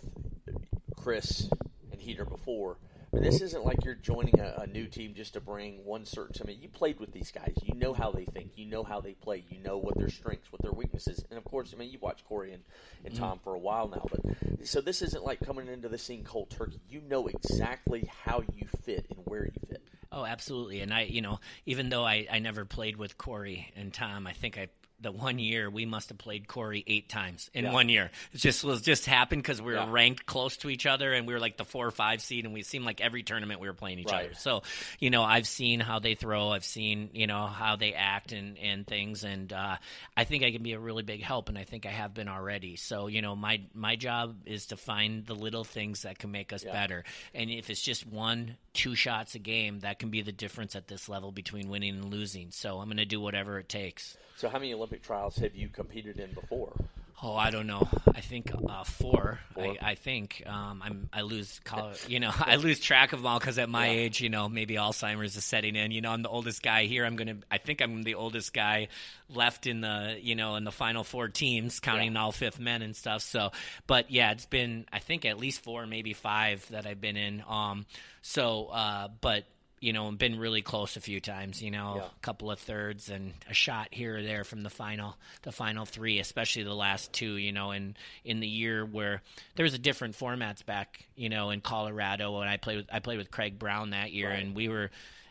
Chris and Heater before, this mm-hmm. isn't like you're joining a, a, new team just to bring one certain. I mean, you played with these guys. You know how they think. You know how they play. You know what their strengths, what their weaknesses, and of course, I mean, you've watched Corey and, and mm-hmm. Tom for a while now. But so this isn't like coming into the scene cold turkey. You know exactly how you fit and where you fit. Oh, absolutely. And I, you know, even though I, I never played with Corey and Tom, I think I the one year we must have played Corey eight times in yeah. one year. It just was just happened because we were yeah. ranked close to each other and we were like the four or five seed and we seemed like every tournament we were playing each right. other. So, you know, I've seen how they throw, I've seen you know how they act and and things, and uh, I think I can be a really big help, and I think I have been already. So, you know, my my job is to find the little things that can make us yeah. better, and if it's just one two shots a game, that can be the difference at this level between winning and losing. So I'm going to do whatever it takes. So, how many Olympic trials have you competed in before? Oh, I don't know. I think uh, four. four. I, I, think um, I'm. I lose. College, you know, I lose track of them all because at my yeah. age, you know, maybe Alzheimer's is setting in. You know, I'm the oldest guy here. I'm gonna. I think I'm the oldest guy left in the. You know, in the final four teams, counting yeah. all fifth men and stuff. So, but yeah, it's been. I think at least four, maybe five that I've been in. Um. So, uh, but you know, and been really close a few times. You know, yeah. a couple of thirds and a shot here or there from the final, the final three, especially the last two. You know, in in the year where there was a different formats back, you know, in Colorado, and I played with I played with Craig Brown that year, right. and we were.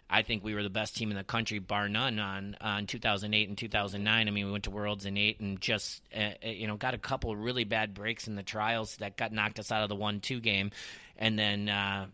I think we were the best team in the country, bar none, on on 2008 and 2009. I mean, we went to Worlds in eight and just uh, uh, you know got a couple really bad breaks in the trials that got knocked us out of the one-two game, and then uh,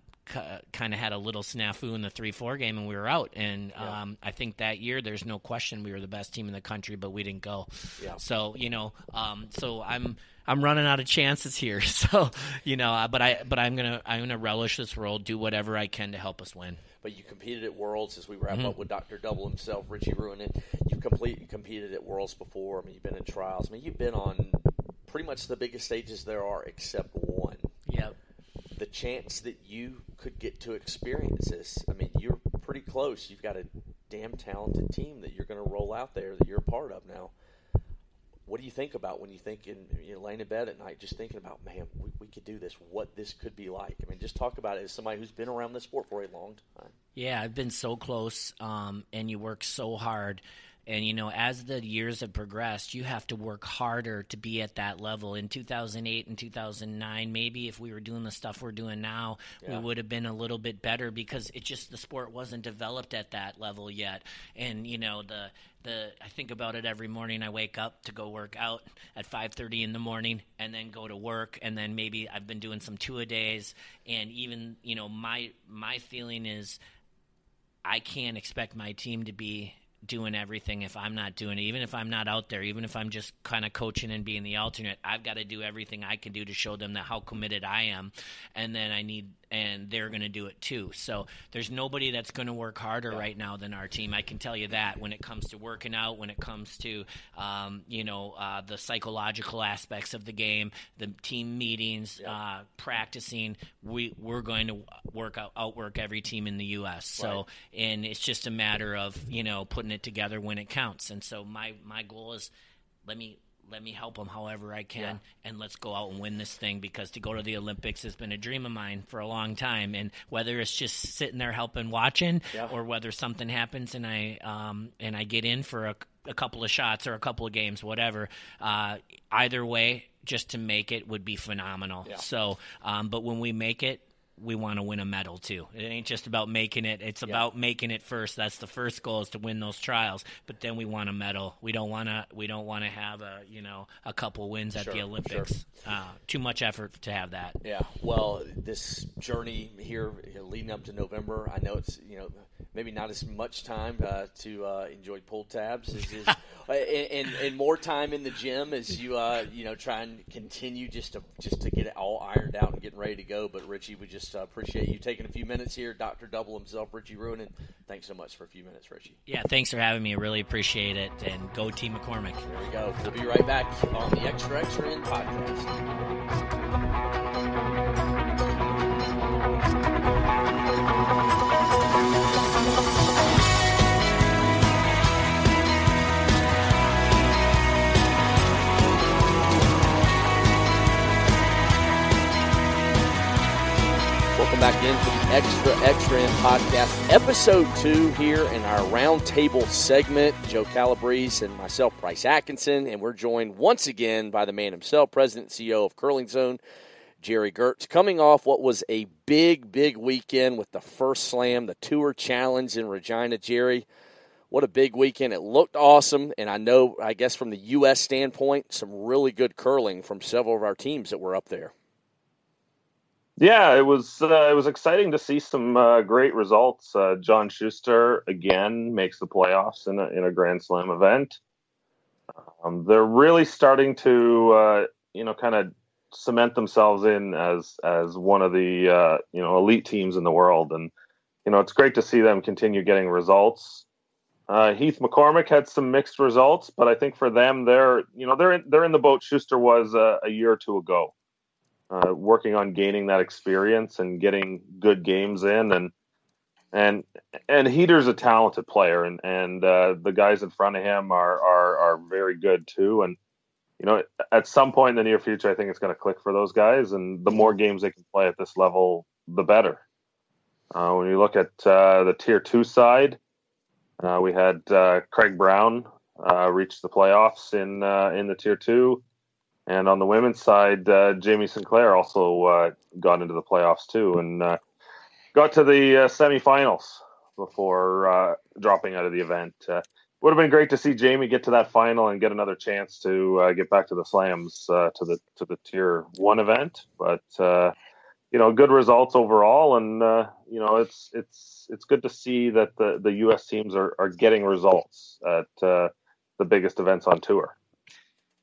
kind of had a little snafu in the three four game and we were out. And yeah. um, I think that year there's no question we were the best team in the country, but we didn't go. Yeah. So you know, um, so I'm. I'm running out of chances here, so you know. Uh, but I, but I'm gonna, I'm gonna relish this role, do whatever I can to help us win. But you competed at Worlds as we wrap mm-hmm. up with Doctor Double himself, Richie Ruohonen. You've complete, competed at Worlds before. I mean, you've been in trials. I mean, you've been on pretty much the biggest stages there are, except one. Yep the chance that you could get to experience this. I mean, you're pretty close. You've got a damn talented team that you're going to roll out there that you're a part of now. What do you think about when you think in you know, laying in bed at night, just thinking about, man, we, we could do this, what this could be like? I mean, just talk about it as somebody who's been around this sport for a long time. Yeah, I've been so close, um, and you work so hard and you know, as the years have progressed, you have to work harder to be at that level. In 2008 and 2009, maybe if we were doing the stuff we're doing now, yeah. we would have been a little bit better because it just the sport wasn't developed at that level yet. And you know, the the I think about it every morning. I wake up to go work out at 5:30 in the morning, and then go to work, and then maybe I've been doing some two a days, and even you know, my my feeling is I can't expect my team to be doing everything if I'm not doing it. Even if I'm not out there, even if I'm just kind of coaching and being the alternate, I've got to do everything I can do to show them that how committed I am. And then I need, and they're going to do it too. So there's nobody that's going to work harder yeah. right now than our team. I can tell you that when it comes to working out, when it comes to, um, you know, uh, the psychological aspects of the game, the team meetings, yeah. uh, practicing, we, we're going to work out, outwork every team in the U.S. So, right. and it's just a matter of, you know, putting it together when it counts. And so my, my goal is let me let me help them however I can, yeah. and let's go out and win this thing because to go to the Olympics has been a dream of mine for a long time. And whether it's just sitting there helping, watching, yeah. or whether something happens and I um, and I get in for a, a, couple of shots or a couple of games, whatever. Uh, either way, just to make it would be phenomenal. Yeah. So, um, but when we make it, we want to win a medal too. It ain't just about making it. It's about making it first. That's the first goal is to win those trials. But then we want a medal. We don't want to. We don't want to have a you know a couple wins at sure, the Olympics. Sure. Uh, too much effort to have that. Yeah. Well, this journey here leading up to November, I know it's you know maybe not as much time uh, to uh, enjoy pull tabs as, as uh, and, and, more time in the gym as you uh, you know try and continue just to just to get it all ironed out and getting ready to go. But Richie, we just uh, appreciate you taking a few minutes here, Doctor Double himself, Richie Ruohonen. Thanks so much for a few minutes, Richie. Yeah, thanks for having me. I really appreciate it. And go Team McCormick. There we go. We'll be right back on the Extra Extra End podcast. Welcome back into the Extra Extra End podcast, episode two here in our roundtable segment. Joe Calabrese and myself, Price Atkinson, and we're joined once again by the man himself, President and CEO of Curling Zone, Gerry Geurts, coming off what was a big, big weekend with the first slam, the Tour Challenge in Regina. Gerry, what a big weekend. It looked awesome, and I know, I guess, from the U.S. standpoint, some really good curling from several of our teams that were up there. Yeah, it was uh, it was exciting to see some uh, great results. Uh, John Shuster again makes the playoffs in a in a Grand Slam event. Um, they're really starting to uh, you know kind of cement themselves in as as one of the uh, you know elite teams in the world, and you know it's great to see them continue getting results. Uh, Heath McCormick had some mixed results, but I think for them, they're you know they're in, they're in the boat Shuster was a year or two ago uh, working on gaining that experience and getting good games in and and and Heater's a talented player and and uh, the guys in front of him are are are very good too and you know at some point in the near future I think it's going to click for those guys and the more games they can play at this level the better. Uh, when you look at uh, the tier two side, uh, we had uh, Craig Brown reach the playoffs in in the tier two. And on the women's side, uh, Jamie Sinclair also uh, got into the playoffs too and uh, got to the uh, semifinals before uh, dropping out of the event. Uh, would have been great to see Jamie get to that final and get another chance to get back to the slams to the to the tier one event. But you know, good results overall, and you know, it's it's it's good to see that the the U.S. teams are are getting results at the biggest events on tour.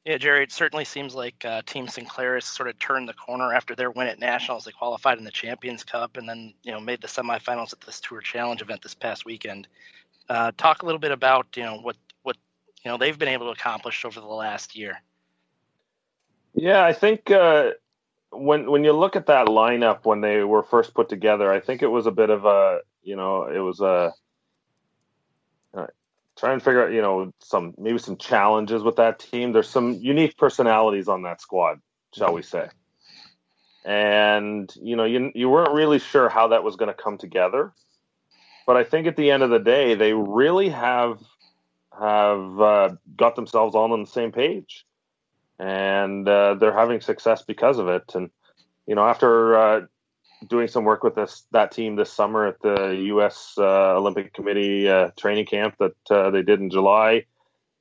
Yeah, Gerry, it certainly seems like uh, Team Sinclair has sort of turned the corner after their win at Nationals. They qualified in the Champions Cup and then, you know, made the semifinals at this Tour Challenge event this past weekend. Uh, talk a little bit about, you know, what what you know they've been able to accomplish over the last year. Yeah, I think uh, when when you look at that lineup when they were first put together, I think it was a bit of a, you know, it was a try and figure out, you know, some maybe some challenges with that team. There's some unique personalities on that squad, shall we say? And you know, you you weren't really sure how that was going to come together, but I think at the end of the day, they really have have uh, got themselves all on the same page, and uh, they're having success because of it. And you know, after uh, doing some work with this that team this summer at the U.S. Uh, Olympic Committee uh, training camp that uh, they did in July.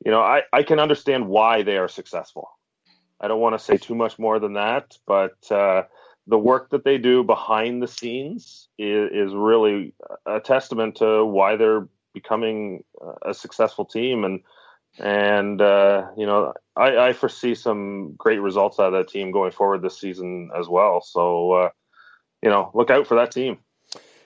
You know, I, I can understand why they are successful. I don't want to say too much more than that, but uh, the work that they do behind the scenes is, is really a testament to why they're becoming a successful team and and uh, you know I, I, foresee some great results out of that team going forward this season as well. So uh, you know look out for that team.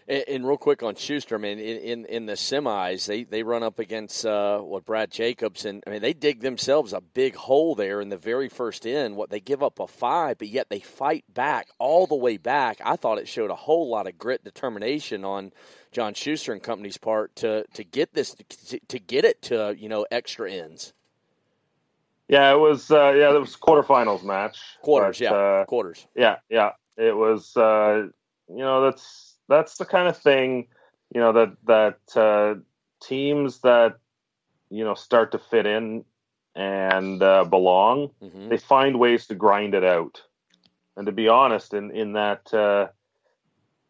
And, and, real quick on Shuster, I mean, in, in, in the semis, they, they run up against uh, what Brad Jacobs, and I mean, they dig themselves a big hole there in the very first end. What they give up a five, but yet they fight back all the way back. I thought it showed a whole lot of grit, determination on John Shuster and company's part to to get this to, to get it to you know extra ends. Yeah, it was uh, yeah, it was quarterfinals match. Quarters, but, yeah, uh, quarters. Yeah, yeah, it was. Uh, you know, that's that's the kind of thing, you know, that that uh, teams that you know start to fit in and uh, belong, mm-hmm. they find ways to grind it out. And to be honest, in in that uh,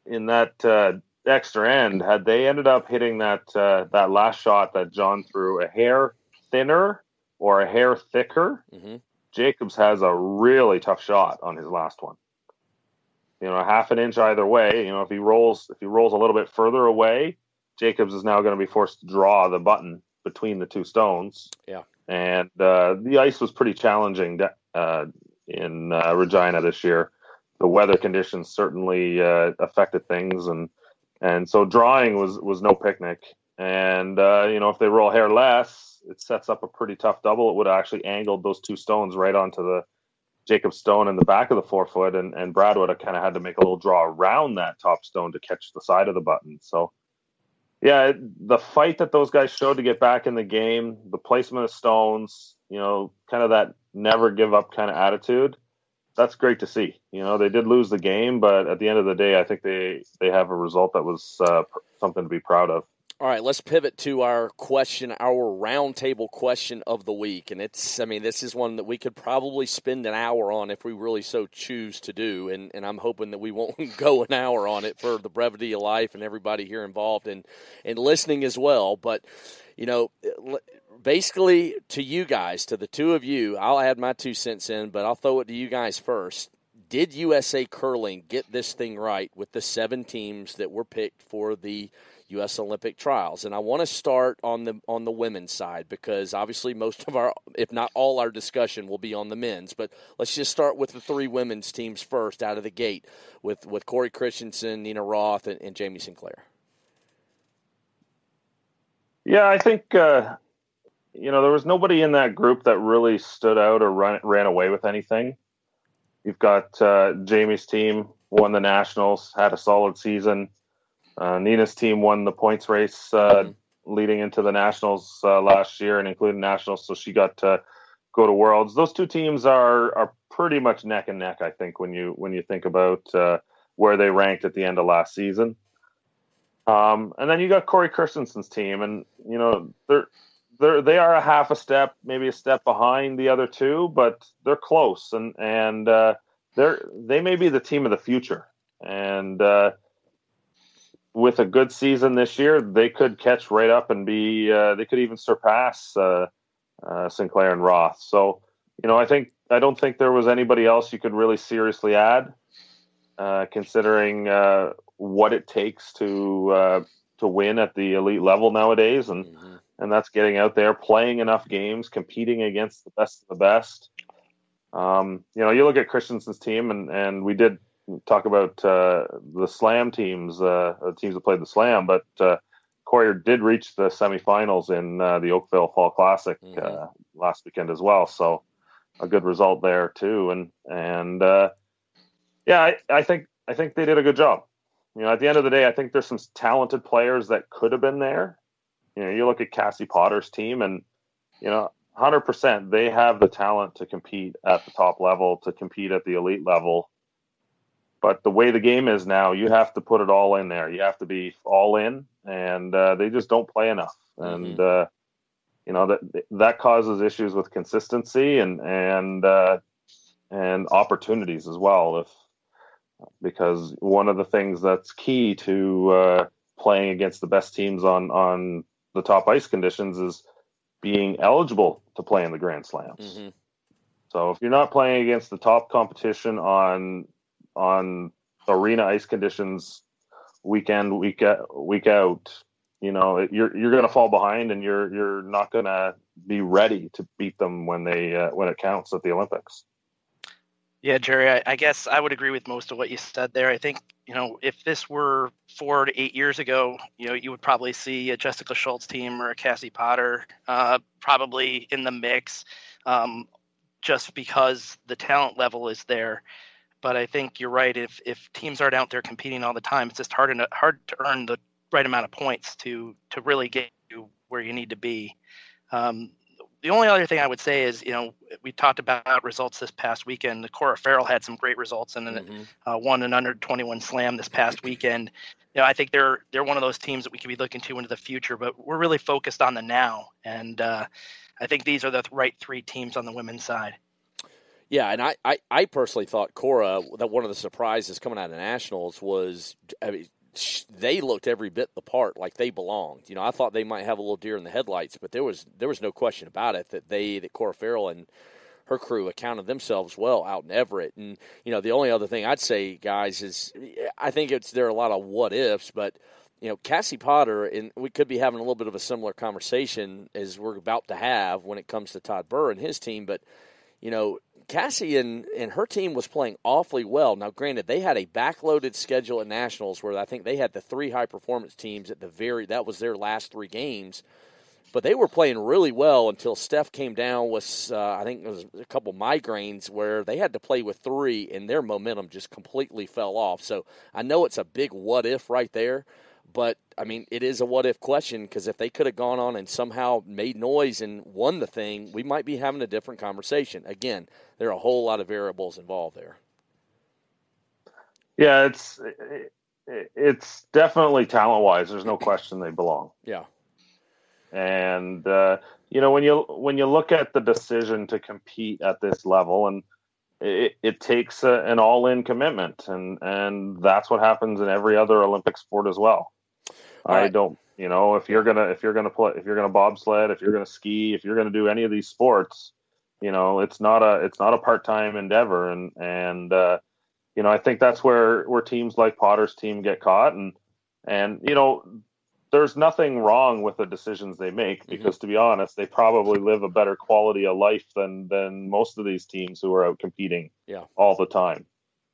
in that uh, extra end, had they ended up hitting that uh, that last shot that John threw a hair thinner or a hair thicker, mm-hmm. Jacobs has a really tough shot on his last one you know, half an inch either way. You know, if he rolls if he rolls a little bit further away, Jacobs is now going to be forced to draw the button between the two stones. Yeah, and uh, the ice was pretty challenging uh, in uh, Regina this year. The weather conditions certainly uh, affected things, and and so drawing was was no picnic. And uh, you know, if they roll hair less, it sets up a pretty tough double. It would have actually angled those two stones right onto the Jacob Stone in the back of the forefoot, and, and Brad would have kind of had to make a little draw around that top stone to catch the side of the button. So, yeah, the fight that those guys showed to get back in the game, the placement of stones, you know, kind of that never give up kind of attitude. That's great to see. You know, they did lose the game, but at the end of the day, I think they they have a result that was uh, something to be proud of. All right, let's pivot to our question, our roundtable question of the week. And it's, I mean, this is one that we could probably spend an hour on if we really so choose to do. And, and I'm hoping that we won't go an hour on it for the brevity of life and everybody here involved and, and listening as well. But, you know, basically to you guys, to the two of you, I'll add my two cents in, but I'll throw it to you guys first. Did USA Curling get this thing right with the seven teams that were picked for the U.S. Olympic trials. And I want to start on the on the women's side because obviously most of our, if not all our discussion, will be on the men's. But let's just start with the three women's teams first out of the gate with with Cory Christensen, Nina Roth, and, and Jamie Sinclair. Yeah, I think uh, you know there was nobody in that group that really stood out or run, ran away with anything. You've got uh, Jamie's team won the nationals, had a solid season. Uh, Nina's team won the points race uh, mm-hmm. leading into the nationals uh, last year and including nationals, so she got to go to worlds. Those two teams are are pretty much neck and neck, I think, when you when you think about uh, where they ranked at the end of last season. Um, and then you got Cory Christensen's team, and you know they're they're they are a half a step, maybe a step behind the other two, but they're close, and and uh, they're they may be the team of the future. And uh, with a good season this year, they could catch right up and be. Uh, they could even surpass uh, uh, Sinclair and Roth. So, you know, I think I don't think there was anybody else you could really seriously add, uh, considering uh, what it takes to uh, to win at the elite level nowadays, and mm-hmm. and that's getting out there, playing enough games, competing against the best of the best. Um, you know, you look at Christensen's team, and and we did talk about uh, the Slam teams, uh, teams that played the Slam, but uh, Cory did reach the semifinals in uh, the Oakville Fall Classic mm-hmm. Uh, last weekend as well. So a good result there too. And and uh, yeah, I, I think I think they did a good job. You know, at the end of the day, I think there's some talented players that could have been there. You know, you look at Cassie Potter's team, and you know, 100% they have the talent to compete at the top level, to compete at the elite level but the way the game is now, you have to put it all in there. You have to be all in, and uh, they just don't play enough. Mm-hmm. And uh, you know that that causes issues with consistency and and uh, and opportunities as well. If because one of the things that's key to uh, playing against the best teams on on the top ice conditions is being eligible to play in the Grand Slams. Mm-hmm. So if you're not playing against the top competition on on arena ice conditions weekend week week out, you know you're you're going to fall behind and you're you're not going to be ready to beat them when they uh, when it counts at the Olympics. Yeah, Gerry, I, I, guess I would agree with most of what you said there. I think, you know, if this were four to eight years ago, you know, you would probably see a Jessica Schultz team or a Cassie Potter uh, probably in the mix um, just because the talent level is there. But I think you're right. If if teams aren't out there competing all the time, it's just hard to, hard to earn the right amount of points to to really get you where you need to be. Um, the only other thing I would say is, you know, we talked about results this past weekend. The Cora Farrell had some great results and mm-hmm. uh, won an under 21 slam this past weekend. You know, I think they're they're one of those teams that we could be looking to into the future, but we're really focused on the now, and uh, I think these are the right three teams on the women's side. Yeah, and I, I, I personally thought Cora that one of the surprises coming out of nationals was I mean, they looked every bit the part, like they belonged. You know, I thought they might have a little deer in the headlights, but there was there was no question about it that they that Cora Farrell and her crew accounted themselves well out in Everett. And you know, the only other thing I'd say, guys, is I think it's there are a lot of what ifs, but you know, Cassie Potter, and we could be having a little bit of a similar conversation as we're about to have when it comes to Todd Birr and his team, but you know, Cassie and, and her team was playing awfully well. Now, granted, they had a backloaded schedule at Nationals where I think they had the three high performance teams at the very that was their last three games, but they were playing really well until Steph came down with uh, I think it was a couple migraines where they had to play with three and their momentum just completely fell off. So I know it's a big what if right there, but I mean, it is a what if question because if they could have gone on and somehow made noise and won the thing, we might be having a different conversation. Again, there are a whole lot of variables involved there. Yeah, it's it's definitely talent wise. There's no question they belong. Yeah, and uh, you know when you when you look at the decision to compete at this level and it, it takes a, an all-in commitment and and that's what happens in every other olympic sport as well i don't you know if you're gonna if you're gonna play if you're gonna bobsled if you're gonna ski if you're gonna do any of these sports you know it's not a it's not a part-time endeavor and and uh, you know i think that's where where teams like potter's team get caught and and you know there's nothing wrong with the decisions they make mm-hmm. because mm-hmm. to be honest they probably live a better quality of life than than most of these teams who are out competing yeah. all the time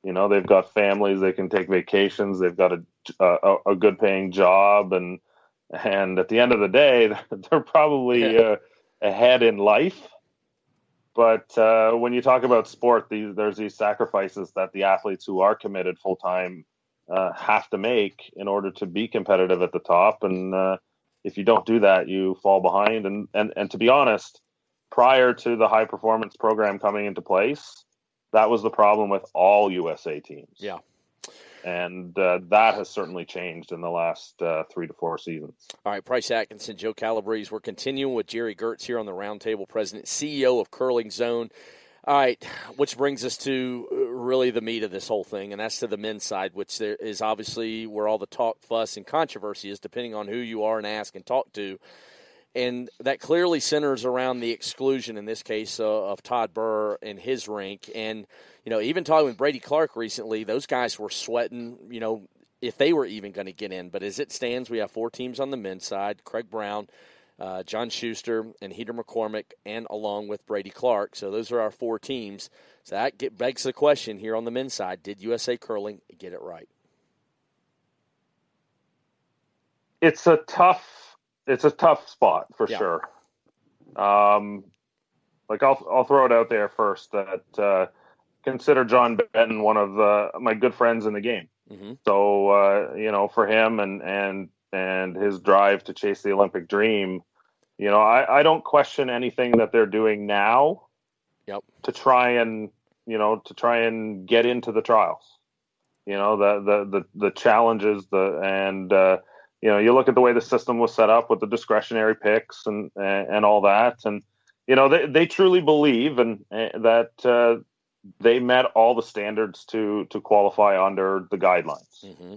you know they've got families they can take vacations they've got a a, a good paying job and and at the end of the day they're probably uh, ahead in life but uh, when you talk about sport these, there's these sacrifices that the athletes who are committed full time uh, have to make in order to be competitive at the top. And uh, if you don't do that, you fall behind. And, and and to be honest, prior to the high performance program coming into place, that was the problem with all USA teams. Yeah. And uh, that has certainly changed in the last uh, three to four seasons. All right, Price Atkinson, Joe Calabrese. We're continuing with Gerry Geurts here on the Roundtable, President, CEO of Curling Zone. All right, which brings us to uh, really the meat of this whole thing, and that's to the men's side, which there is obviously where all the talk, fuss, and controversy is, depending on who you are and ask and talk to. And that clearly centers around the exclusion, in this case, uh, of Todd Birr and his rink. And, you know, even talking with Brady Clark recently, those guys were sweating, you know, if they were even going to get in. But as it stands, we have four teams on the men's side Craig Brown, uh, John Shuster and Heater McCormick, and along with Brady Clark. So those are our four teams. So that get, begs the question here on the men's side: Did USA Curling get it right? It's a tough, it's a tough spot for yeah. sure. Um, like I'll I'll throw it out there first that uh, consider John Benton one of the, my good friends in the game. Mm-hmm. So uh, you know, for him and and and his drive to chase the Olympic dream, you know, I, I don't question anything that they're doing now. Yep. To try and you know to try and get into the trials. You know the the the, the challenges the and uh, you know you look at the way the system was set up with the discretionary picks and and, and all that and you know they, they truly believe and, and that uh, they met all the standards to to qualify under the guidelines. Mm-hmm.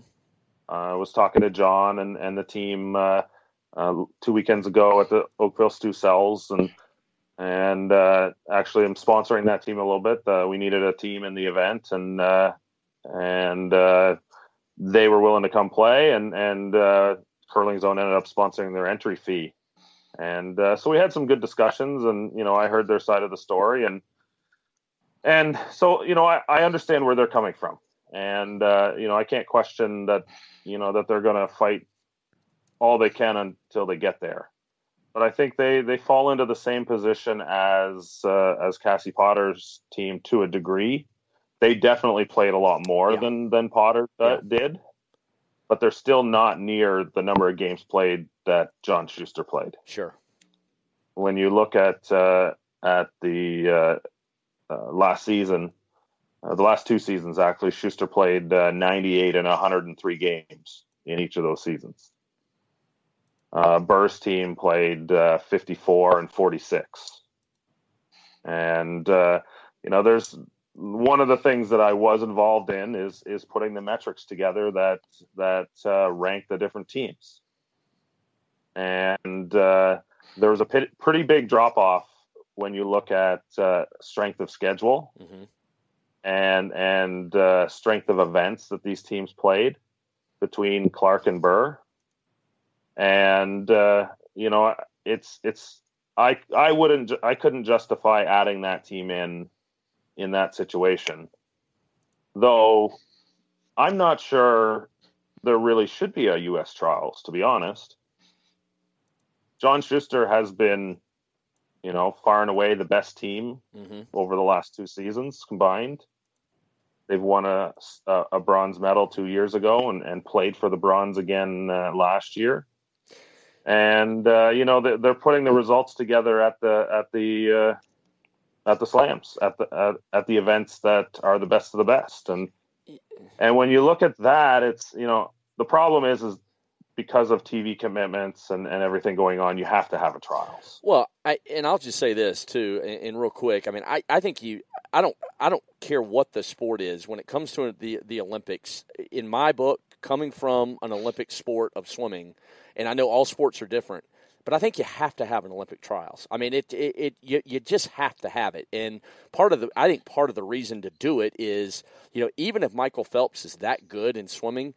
Uh, I was talking to John and, and the team uh, uh, two weekends ago at the Oakville Stu Sells, and and uh, actually I'm sponsoring that team a little bit. Uh, we needed a team in the event, and uh, and uh, they were willing to come play, and and uh, Curling Zone ended up sponsoring their entry fee, and uh, so we had some good discussions, and you know I heard their side of the story, and and so you know I, I understand where they're coming from, and uh, you know I can't question that you know that they're going to fight all they can until they get there. But I think they they fall into the same position as uh, as Cassie Potter's team to a degree. They definitely played a lot more yeah. than than Potter uh, yeah. did, but they're still not near the number of games played that John Shuster played. Sure. When you look at uh, at the uh, uh, last season, uh, the last two seasons actually, Shuster played 98 and 103 games in each of those seasons. Uh, Birr's team played uh, 54 and 46. And, uh, you know, there's one of the things that I was involved in is is putting the metrics together that that uh, rank the different teams. And uh, there was a p- pretty big drop off when you look at uh, strength of schedule mm-hmm. and and uh, strength of events that these teams played between Clark and Birr and uh, you know it's it's I I wouldn't I couldn't justify adding that team in in that situation, though I'm not sure there really should be a U.S. trials to be honest. John Shuster has been, you know, far and away the best team mm-hmm. over the last two seasons combined. They've won a, a, bronze medal two years ago and, and played for the bronze again uh, last year and uh, you know they're putting the results together at the at the uh, at the slams at the at, at, the events that are the best of the best and and when you look at that it's you know the problem is is because of TV commitments and, and everything going on, you have to have a trials. Well, I, and I'll just say this too, and, and, real quick. I mean, I, I think you, I don't, I don't care what the sport is when it comes to the the Olympics. In my book, coming from an Olympic sport of swimming, and I know all sports are different, but I think you have to have an Olympic trials. I mean, it, it, it you, you just have to have it. And part of the, I think part of the reason to do it is, you know, even if Michael Phelps is that good in swimming,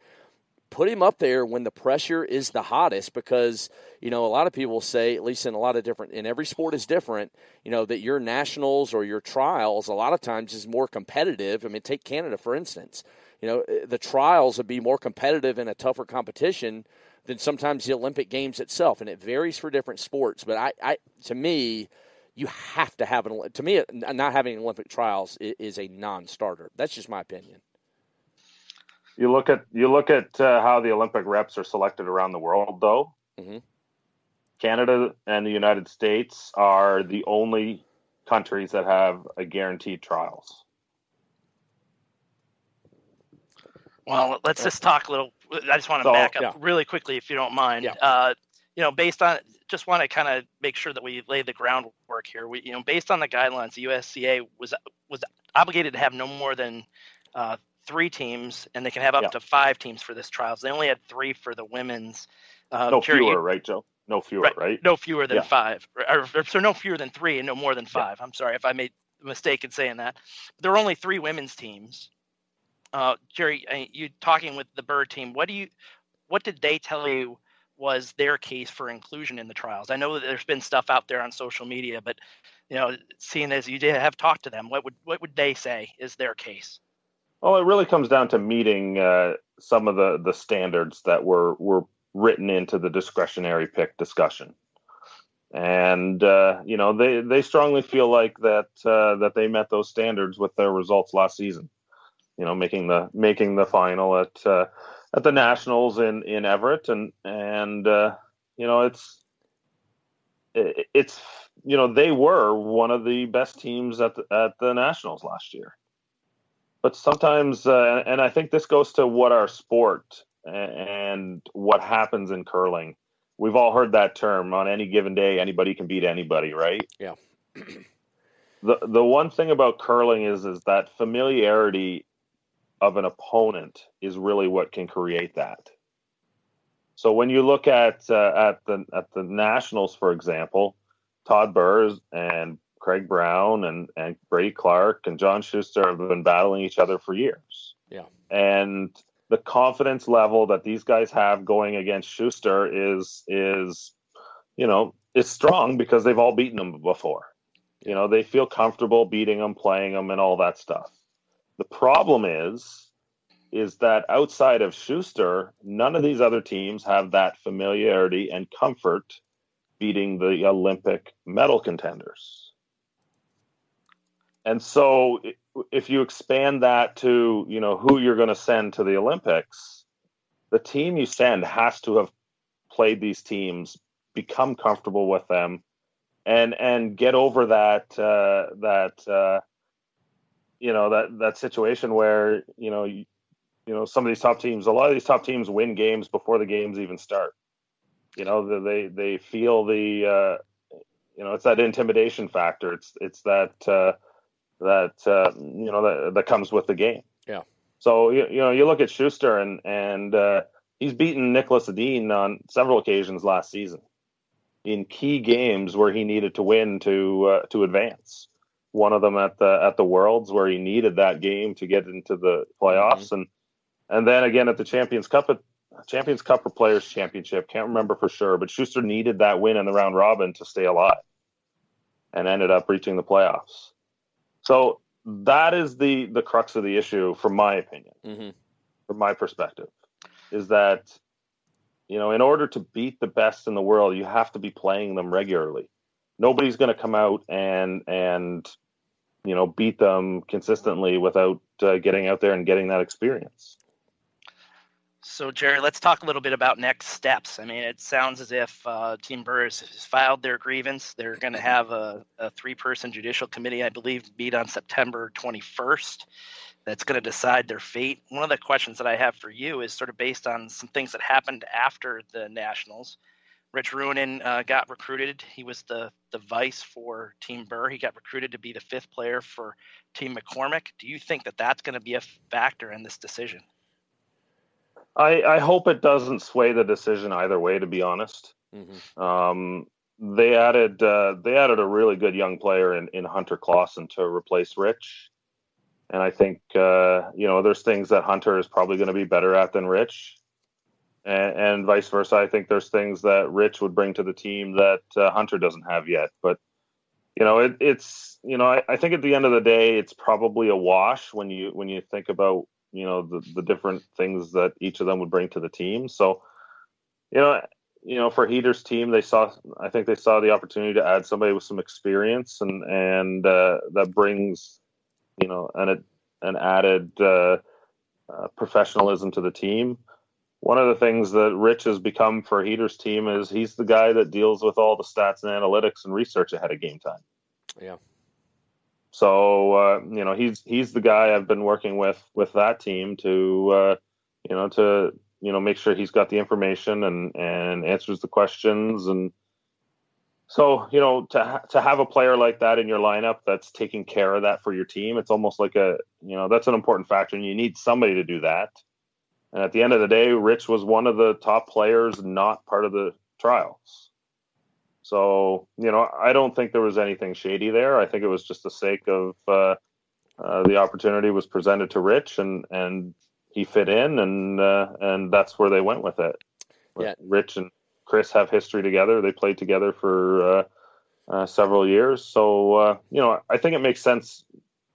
put him up there when the pressure is the hottest because you know a lot of people say at least in a lot of different in every sport is different you know that your nationals or your trials a lot of times is more competitive i mean take canada for instance you know eh, the trials would be more competitive in a tougher competition than sometimes the Olympic Games itself, and it varies for different sports. But I, I to me, you have to have an to me not having Olympic trials is, a non-starter. That's just my opinion. You look at you look at uh, how the Olympic reps are selected around the world, though. Mm-hmm. Canada and the United States are the only countries that have a guaranteed trials. Well, let's just talk a little I just want to so, back up yeah. really quickly, if you don't mind. Yeah. Uh, you know, based on just want to kind of make sure that we lay the groundwork here. We, you know, based on the guidelines, the USCA was was obligated to have no more than uh, three teams, and they can have up yeah. to five teams for this trials. They only had three for the women's. Uh, no fewer, right, Joe? No fewer, right? right? No fewer than five, or, or, so no fewer than three, and no more than five. I'm sorry if I made a mistake in saying that. There were only three women's teams uh, Gerry, you talking with the Birr team. What do you, what did they tell you was their case for inclusion in the trials? I know that there's been stuff out there on social media, but you know, seeing as you did have talked to them, what would what would they say is their case? Well, it really comes down to meeting uh, some of the the standards that were were written into the discretionary pick discussion and uh, you know they they strongly feel like that uh, that they met those standards with their results last season you know, making the making the final at uh, at the Nationals in in Everett, and and uh, you know, it's it, it's you know they were one of the best teams at the, at the Nationals last year. But sometimes, uh, and I think this goes to what our sport and what happens in curling. We've all heard that term. On any given day, anybody can beat anybody, right? Yeah. the the one thing about curling is is that familiarity of an opponent is really what can create that. So when you look at uh, at the at the Nationals, for example, Todd Burrs and Craig Brown and and Brady Clark and John Shuster have been battling each other for years. Yeah, and the confidence level that these guys have going against Shuster is is you know is strong because they've all beaten him before. You know, they feel comfortable beating him, playing him, and all that stuff. The problem is, is that outside of Shuster, none of these other teams have that familiarity and comfort beating the Olympic medal contenders. And so if you expand that to, you know, who you're going to send to the Olympics, the team you send has to have played these teams, become comfortable with them, and and get over that uh, that uh, you know that that situation where you know you, you know some of these top teams, a lot of these top teams win games before the games even start. You know they they feel the uh, you know it's that intimidation factor. It's it's that uh, that uh, you know that, that comes with the game. Yeah. So you, you know you look at Shuster and and uh, he's beaten Niklas Edin on several occasions last season in key games where he needed to win to uh, to advance. One of them at the at the Worlds where he needed that game to get into the playoffs, mm-hmm. and and then again at the Champions Cup at Champions Cup or Players Championship, can't remember for sure, but Shuster needed that win in the round robin to stay alive, and ended up reaching the playoffs. So that is the the crux of the issue, from my opinion, mm-hmm. from my perspective, is that you know in order to beat the best in the world, you have to be playing them regularly. Nobody's going to come out and and you know beat them consistently without uh, getting out there and getting that experience. So, Gerry, let's talk a little bit about next steps. I mean, it sounds as if uh, Team Burris has filed their grievance. They're going to have a, a three person judicial committee, I believe, meet on September 21st. That's going to decide their fate. One of the questions that I have for you is sort of based on some things that happened after the Nationals. Rich Ruohonen uh, got recruited. He was the, the vice for Team Birr. He got recruited to be the fifth player for Team McCormick. Do you think that that's going to be a factor in this decision? I, I hope it doesn't sway the decision either way. To be honest, mm-hmm. um, they added uh, they added a really good young player in, in Hunter Clawson to replace Rich, and I think uh, you know there's things that Hunter is probably going to be better at than Rich, and, and, vice versa. I think there's things that Rich would bring to the team that uh, Hunter doesn't have yet. But you know, it, it's you know I, I think at the end of the day, it's probably a wash when you when you think about you know the the different things that each of them would bring to the team. So, you know, you know, for Heater's team, they saw I think they saw the opportunity to add somebody with some experience and and uh, that brings you know an an added uh, uh, professionalism to the team. One of the things that Rich has become for Heater's team is he's the guy that deals with all the stats and analytics and research ahead of game time. Yeah. So uh, you know he's he's the guy I've been working with with that team to uh, you know to you know make sure he's got the information and and answers the questions and so you know to ha- to have a player like that in your lineup that's taking care of that for your team it's almost like a you know that's an important factor and you need somebody to do that and at the end of the day Rich was one of the top players not part of the trials so, you know, I don't think there was anything shady there. I think it was just the sake of uh, uh, the opportunity was presented to Rich and, and he fit in and, uh, and that's where they went with it. Yeah. Rich and Chris have history together. They played together for uh, uh, several years. So, uh, you know, I think it makes sense.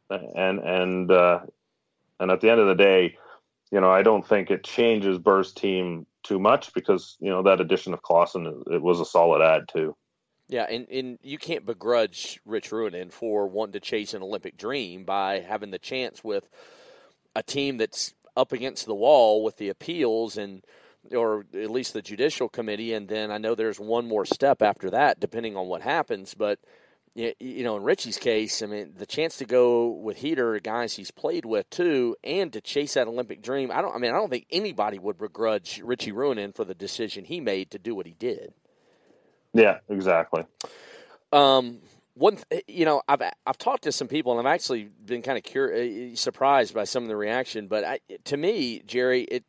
And, and, and at the end of the day, you know, I don't think it changes Birr's team too much because you know that addition of Clawson it was a solid add too. Yeah, and, and you can't begrudge Rich Ruohonen for wanting to chase an Olympic dream by having the chance with a team that's up against the wall with the appeals and or at least the judicial committee and then I know there's one more step after that depending on what happens but you know, in Richie's case, I mean, the chance to go with Heater, guys he's played with too, and to chase that Olympic dream. I don't. I mean, I don't think anybody would begrudge Richie Ruohonen for the decision he made to do what he did. Yeah, exactly. Um, one, you know, I've I've talked to some people, and I've actually been kind of cur- uh, surprised by some of the reaction. But I, to me, Gerry, it,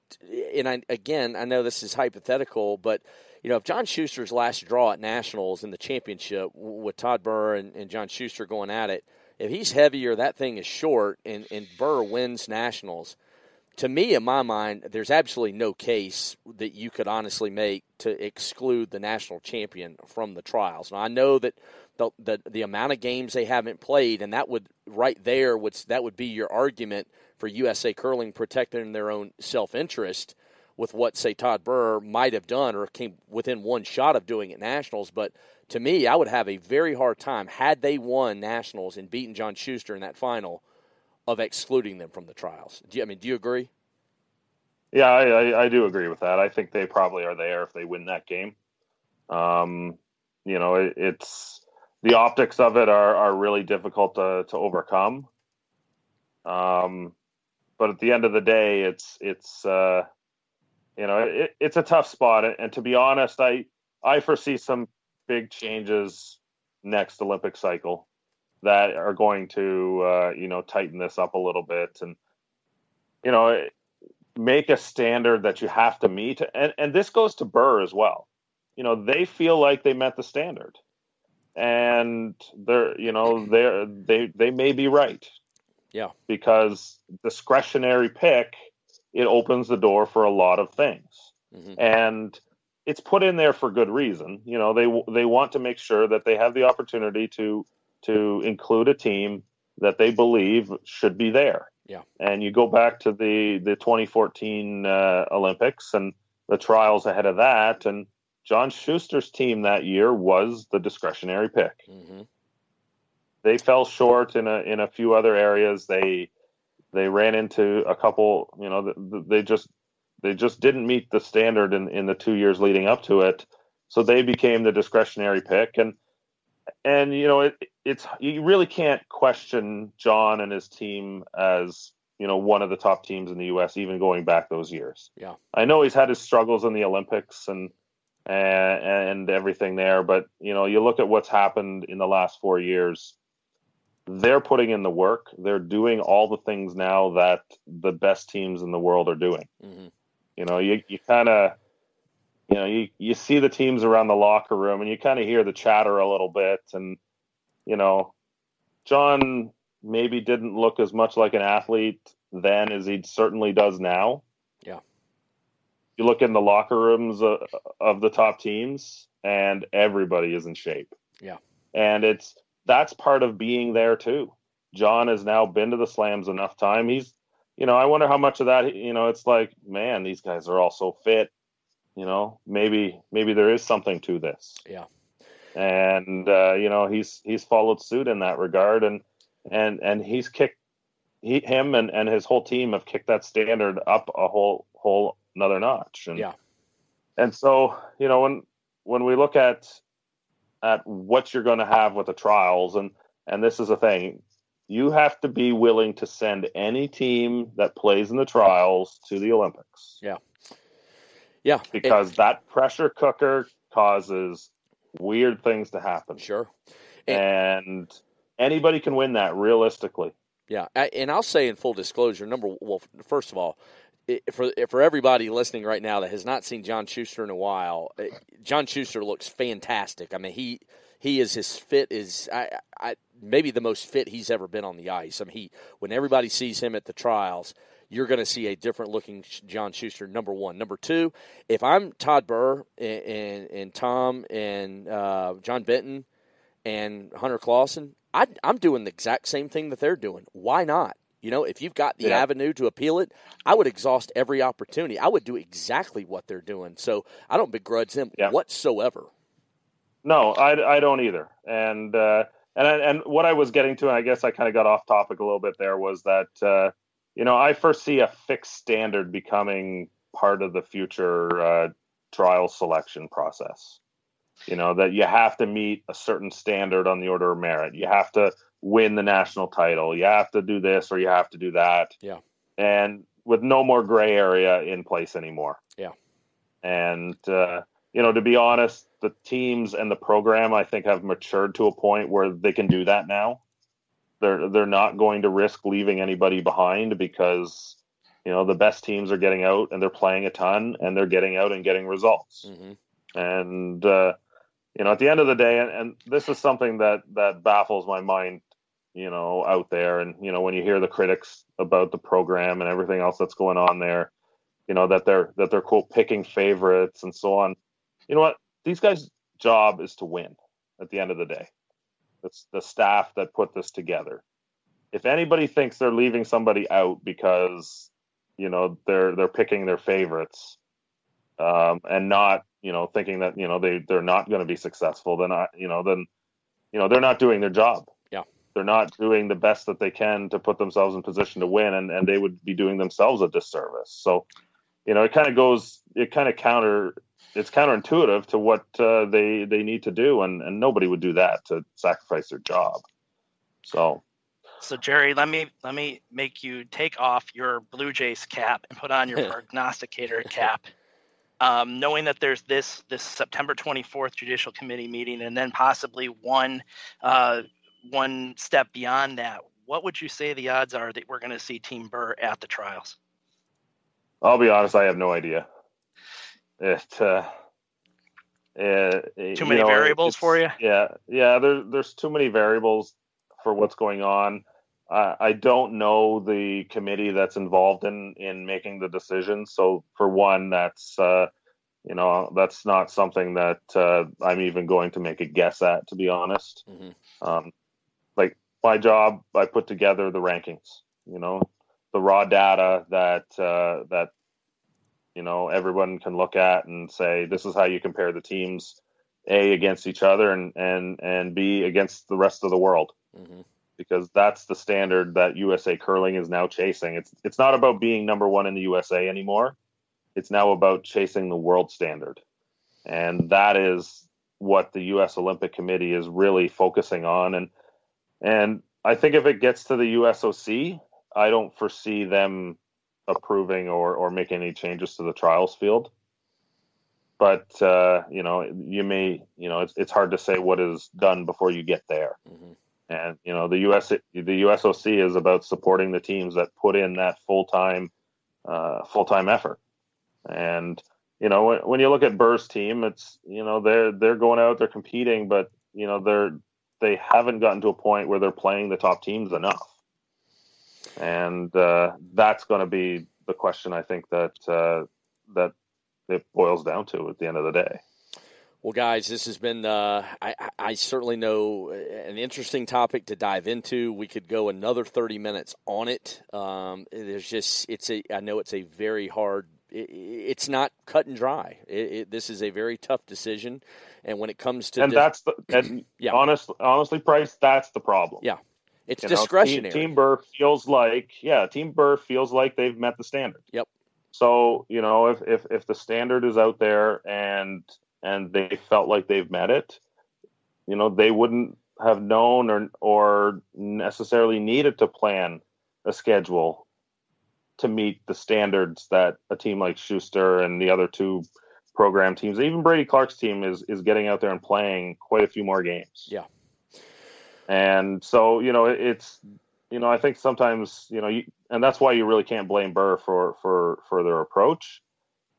and I again, I know this is hypothetical, but you know, if John Shuster's last draw at Nationals in the championship with Todd Birr and, and John Shuster going at it, if he's heavier, that thing is short, and, and Birr wins Nationals. to me, in my mind, there's absolutely no case that you could honestly make to exclude the national champion from the trials. Now, I know that the, the the amount of games they haven't played, and that would right there would that would be your argument for USA curling protecting their own self interest with what say Todd Birr might have done or came within one shot of doing at nationals. But to me, I would have a very hard time had they won nationals and beaten John Shuster in that final of excluding them from the trials. Do you, I mean, do you agree? Yeah, I, I, I do agree with that. I think they probably are there if they win that game. Um, you know, it, it's the optics of it are, are really difficult to, to overcome. Um, but at the end of the day, it's it's uh, you know it, it's a tough spot. And to be honest, I I foresee some big changes next Olympic cycle that are going to uh, you know tighten this up a little bit and you know make a standard that you have to meet. And and this goes to Birr as well. You know they feel like they met the standard and they're you know they're they they may be right yeah because discretionary pick it opens the door for a lot of things mm-hmm. and it's put in there for good reason you know they they want to make sure that they have the opportunity to to include a team that they believe should be there yeah and you go back to the the 2014 uh, olympics and the trials ahead of that and John Shuster's team that year was the discretionary pick. Mm-hmm. They fell short in a in a few other areas. They they ran into a couple. You know, they just they just didn't meet the standard in in the two years leading up to it. So they became the discretionary pick, and and you know it, it's you really can't question John and his team as you know one of the top teams in the U.S. even going back those years. Yeah, I know he's had his struggles in the Olympics and and, and everything there. But you know, you look at what's happened in the last four years. They're putting in the work. They're doing all the things now that the best teams in the world are doing. Mm-hmm. You know, you you kind of you know you you see the teams around the locker room and you kind of hear the chatter a little bit and you know John maybe didn't look as much like an athlete then as he certainly does now Yeah. you look in the locker rooms of, of the top teams, and everybody is in shape. Yeah, and it's that's part of being there too. John has now been to the slams enough time. He's, you know, I wonder how much of that, you know, it's like, man, these guys are all so fit. You know, maybe maybe there is something to this. Yeah. And uh, you know, he's he's followed suit in that regard, and and and he's kicked he him and and his whole team have kicked that standard up a whole whole another notch. And, yeah. And so, you know, when when we look at at what you're going to have with the trials, and and this is a thing, you have to be willing to send any team that plays in the trials to the Olympics. Yeah. Yeah. Because it, that pressure cooker causes weird things to happen. Sure. And, and anybody can win that realistically. Yeah, and I'll say in full disclosure, number well, first of all, for for everybody listening right now that has not seen John Shuster in a while, eh, John Shuster looks fantastic. I mean, he he is his fit is I, I maybe the most fit he's ever been on the ice. I mean, he when everybody sees him at the trials, you're going to see a different looking John Shuster. Number one, number two, if I'm Todd Birr and and, and Tom and uh, John Benton and Hunter Clawson, I, I'm doing the exact same thing that they're doing. Why not? You know, if you've got the yeah. avenue to appeal it, I would exhaust every opportunity. I would do exactly what they're doing. So I don't begrudge them yeah. whatsoever. No, I, I don't either. And uh, and and what I was getting to, and I guess I kind of got off topic a little bit there, was that uh, you know I foresee a fixed standard becoming part of the future uh, trial selection process. You know that you have to meet a certain standard on the order of merit. You have to win the national title. You have to do this or you have to do that. Yeah. And with no more gray area in place anymore. Yeah. And uh, you know, to be honest, the teams and the program I think have matured to a point where they can do that now. They're they're not going to risk leaving anybody behind because you know the best teams are getting out and they're playing a ton and they're getting out and getting results. Mm-hmm. And uh, you know, at the end of the day, and, and this is something that that baffles my mind you know, out there. And, you know, when you hear the critics about the program and everything else that's going on there, you know, that they're, that they're quote picking favorites and so on. You know what? These guys' job is to win at the end of the day. It's the staff that put this together. If anybody thinks they're leaving somebody out because, you know, they're, they're picking their favorites, um, and not, you know, thinking that, you know, they, they're not going to be successful, then I, you know, then, you know, they're not doing their job Yeah, they're not doing the best that they can to put themselves in position to win, and, and they would be doing themselves a disservice. So, you know, it kind of goes, it kind of counter, it's counterintuitive to what uh, they they need to do, and and nobody would do that to sacrifice their job. So, so Gerry, let me let me make you take off your Blue Jays cap and put on your prognosticator cap. Um, knowing that there's this this September 24th Judicial Committee meeting, and then possibly one uh, one step beyond that, what would you say the odds are that we're going to see Team Birr at the trials? I'll be honest, I have no idea. It, uh, uh, too many know, variables for you. Yeah, yeah. There's there's too many variables for what's going on. I don't know the committee that's involved in in making the decision. So for one, that's uh, you know that's not something that uh, I'm even going to make a guess at, to be honest. Mm-hmm. Um, like my job, I put together the rankings. You know, the raw data that uh, that you know everyone can look at and say this is how you compare the teams a against each other and and and b against the rest of the world mm-hmm. Because that's the standard that usa curling is now chasing it's it's not about being number one in the usa anymore it's now about chasing the world standard and that is what the us olympic committee is really focusing on and and I think if it gets to the USOC, I don't foresee them approving or, or making any changes to the trials field. But uh, you know, you may, you know, it's it's hard to say what is done before you get there. Mm-hmm. And you know, the US the USOC is about supporting the teams that put in that full time uh, full time effort. And you know, when, when you look at Birr's team, it's you know they're they're going out, they're competing, but you know they're they haven't gotten to a point where they're playing the top teams enough, and uh, that's going to be the question. I think that uh, that it boils down to at the end of the day. Well, guys, this has been, uh, I, I, certainly know, an interesting topic to dive into. We could go another 30 minutes on it. Um, there's just, it's a, I know it's a very hard, it, it's not cut and dry. It, this is a very tough decision. And when it comes to and that's the and yeah. honestly, honestly, Price, that's the problem. Yeah, it's you discretionary. Know, team, team Birr feels like yeah, Team Birr feels like they've met the standard. Yep. So you know if if if the standard is out there and and they felt like they've met it, you know they wouldn't have known or or necessarily needed to plan a schedule to meet the standards that a team like Shuster and the other two program teams. Even Brady Clark's team is is getting out there and playing quite a few more games. Yeah. And so you know it's you know I think sometimes you know you, and that's why you really can't blame Birr for for for their approach.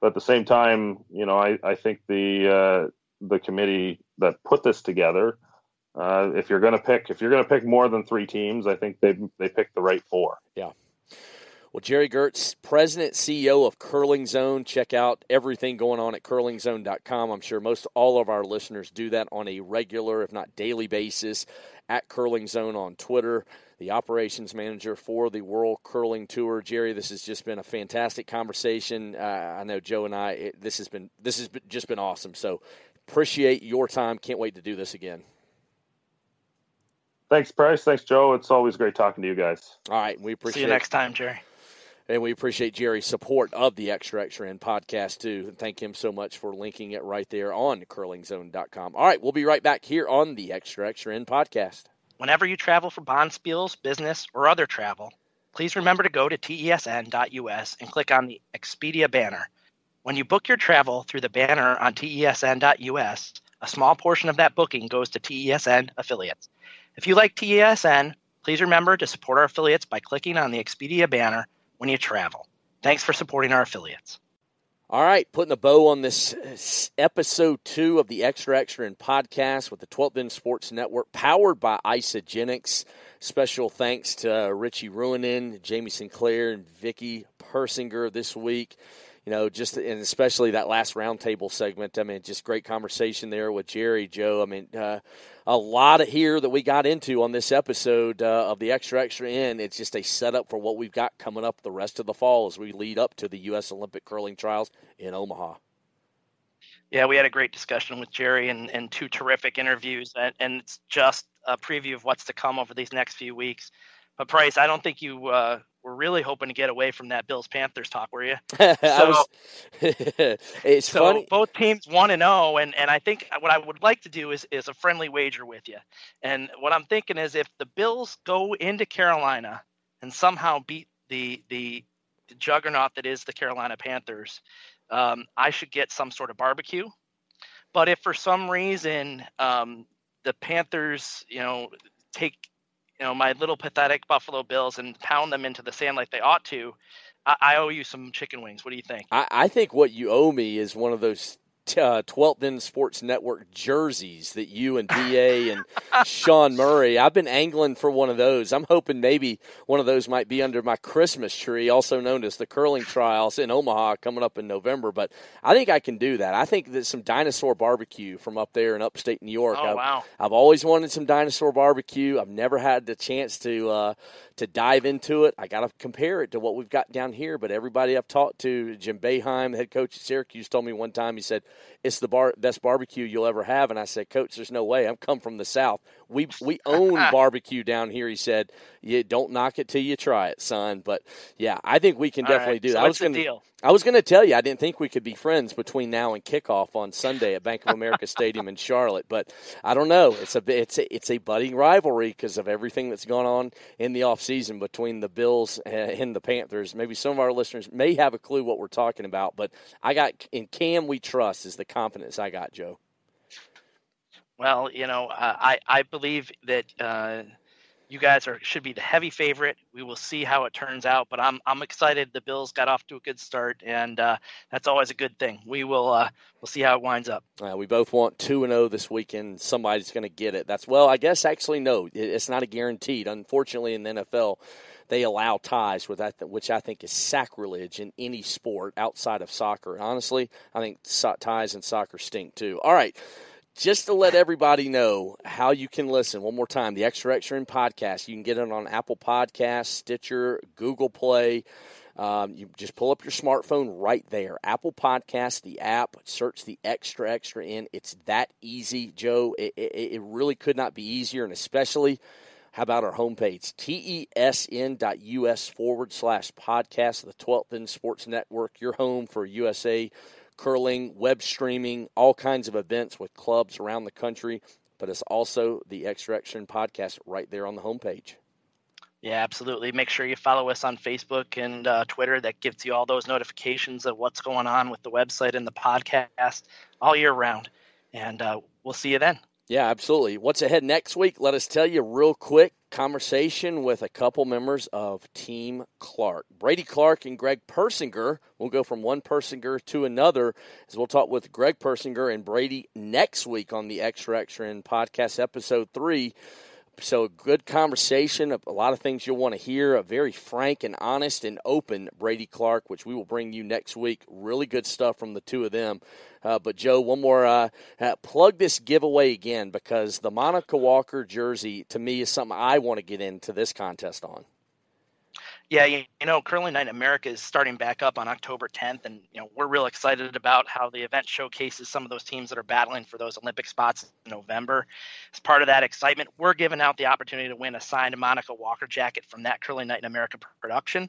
But at the same time, you know I I think the uh, the committee that put this together. Uh, if you're going to pick, if you're going to pick more than three teams, I think they they picked the right four. Yeah. Well, Gerry Geurts, President, CEO of Curling Zone. Check out everything going on at curlingzone.com. I'm sure most all of our listeners do that on a regular, if not daily basis, at Curling Zone on Twitter. The operations manager for the World Curling Tour, Gerry. This has just been a fantastic conversation. Uh, I know Joe and I. It, this has been this has been, just been awesome. So appreciate your time. Can't wait to do this again. Thanks, Price. Thanks, Joe. It's always great talking to you guys. All right, we appreciate. See you next time, Gerry. And we appreciate Gerry's support of the Extra Extra End podcast, too. And thank him so much for linking it right there on curlingzone.com. All right, we'll be right back here on the Extra Extra End podcast. Whenever you travel for bonspiels, business, or other travel, please remember to go to tesn.us and click on the Expedia banner. When you book your travel through the banner on tesn.us, a small portion of that booking goes to TESN affiliates. If you like TESN, please remember to support our affiliates by clicking on the Expedia banner when you travel. Thanks for supporting our affiliates. All right, putting a bow on this episode two of the Extra Extra End podcast with the 12th End Sports Network, powered by Isagenix. Special thanks to uh, Richie Ruohonen, Jamie Sinclair, and Vicky Persinger this week. You know, just and especially that last roundtable segment. I mean, just great conversation there with Gerry, Joe. I mean, uh, a lot of here that we got into on this episode uh, of the Extra Extra End. It's just a setup for what we've got coming up the rest of the fall as we lead up to the U.S. Olympic curling trials in Omaha. Yeah, we had a great discussion with Gerry and, and two terrific interviews, and, and it's just a preview of what's to come over these next few weeks. But Price, I don't think you uh, were really hoping to get away from that Bills Panthers talk, were you? so, was, it's so funny. Both teams one and zero, oh, and and I think what I would like to do is is a friendly wager with you. And what I'm thinking is if the Bills go into Carolina and somehow beat the the, the juggernaut that is the Carolina Panthers, um, I should get some sort of barbecue. But if for some reason um, the Panthers, you know, take you know my little pathetic Buffalo Bills and pound them into the sand like they ought to, I, owe you some chicken wings. What do you think? I, I think what you owe me is one of those uh, 12th End Sports Network jerseys that you and DA and Sean Murray. I've been angling for one of those. I'm hoping maybe one of those might be under my Christmas tree, also known as the curling trials in Omaha coming up in November. But I think I can do that. I think that some dinosaur barbecue from up there in upstate New York. Oh, I've, wow. I've always wanted some dinosaur barbecue. I've never had the chance to uh, to dive into it. I got to compare it to what we've got down here. But everybody I've talked to, Jim Boeheim, the head coach at Syracuse, told me one time. He said it's the bar- best barbecue you'll ever have. And I said, Coach, there's no way. I'm come from the South. We we own barbecue down here. He said, "Yeah, don't knock it till you try it, son." But yeah, I think we can All definitely right. do so that. I was going deal? I was going to tell you, I didn't think we could be friends between now and kickoff on Sunday at Bank of America Stadium in Charlotte, but I don't know. It's a it's a, it's a budding rivalry because of everything that's gone on in the off season between the Bills and the Panthers. Maybe some of our listeners may have a clue what we're talking about, but I got in Cam we trust is the confidence I got, Joe. Well, you know, uh, I I believe that uh, you guys are should be the heavy favorite. We will see how it turns out, but I'm I'm excited. The Bills got off to a good start, and uh, that's always a good thing. We will uh, we'll see how it winds up. Uh, we both want two and zero this weekend. Somebody's going to get it. That's well, I guess actually no, it's not a guaranteed. Unfortunately, in the NFL, they allow ties, which I think is sacrilege in any sport outside of soccer. Honestly, I think ties and soccer stink too. All right just to let everybody know how you can listen one more time the extra extra end podcast. You can get it on apple Podcasts, stitcher google play. Um, you just pull up your smartphone right there. Apple podcast the app. Search the extra extra end. It's that easy joe. It, it, it really could not be easier and especially how about our homepage? Tesn.us forward slash podcast the 12th end sports network your home for usa curling, web streaming, all kinds of events with clubs around the country. But it's also the Extra Extra podcast right there on the homepage. Yeah, absolutely. Make sure you follow us on Facebook and uh, Twitter. That gives you all those notifications of what's going on with the website and the podcast all year round. And uh, we'll see you then. Yeah, absolutely. What's ahead next week? Let us tell you real quick. Conversation with a couple members of Team Clark. Brady Clark and Greg Persinger. We'll go from one Persinger to another as we'll talk with Greg Persinger and Brady next week on the Extra Extra End podcast episode three. So, good conversation, a lot of things you'll want to hear, a very frank and honest and open Brady Clark, which we will bring you next week. Really good stuff from the two of them. Uh, but, Joe, one more uh, uh, plug this giveaway again because the Monica Walker jersey, to me, is something I want to get into this contest on. Yeah, you, you know, Curling Night in America is starting back up on October 10th, and you know we're real excited about how the event showcases some of those teams that are battling for those Olympic spots in November. As part of that excitement, we're giving out the opportunity to win a signed Monica Walker jacket from that Curling Night in America production.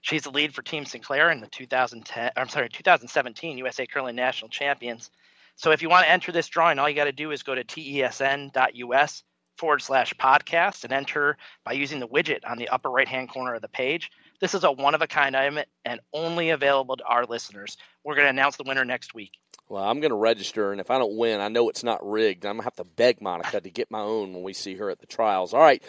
She's the lead for Team Sinclair in the 2010, I'm sorry, 2017 USA Curling National Champions. So if you want to enter this drawing, all you got to do is go to tesn.us forward slash podcast and enter by using the widget on the upper right hand corner of the page. This is a one of a kind item and only available to our listeners. We're going to announce the winner next week. Well, I'm going to register, and if I don't win, I know it's not rigged. I'm going to have to beg Monica to get my own when we see her at the trials. All right.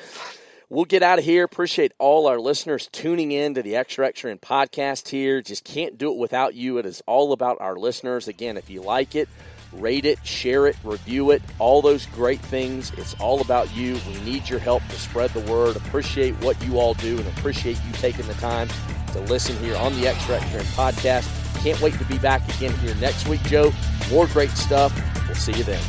we'll get out of here. Appreciate all our listeners tuning in to the Extra Extra End podcast here. Just can't do it without you. It is all about our listeners. Again, if you like it, rate it, share it, review it, all those great things. It's all about you. We need your help to spread the word. Appreciate what you all do and appreciate you taking the time to listen here on the Extra End podcast. Can't wait to be back again here next week, Joe. More great stuff. We'll see you then.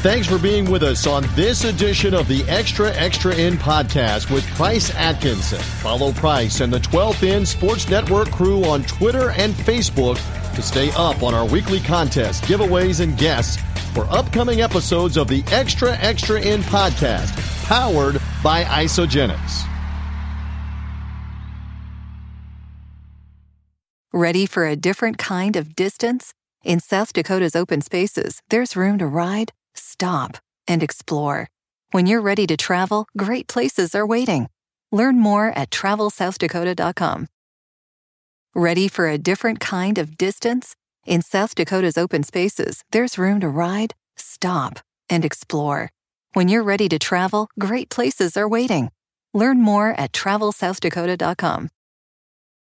Thanks for being with us on this edition of the Extra Extra End podcast with Price Atkinson. Follow Price and the 12th End Sports Network crew on Twitter and Facebook to stay up on our weekly contests, giveaways, and guests for upcoming episodes of the Extra Extra End podcast, powered by Isagenix. Ready for a different kind of distance? In South Dakota's open spaces, there's room to ride, stop, and explore. When you're ready to travel, great places are waiting. Learn more at travelsouthdakota.com. Ready for a different kind of distance? In South Dakota's open spaces, there's room to ride, stop, and explore. When you're ready to travel, great places are waiting. Learn more at travelsouthdakota.com.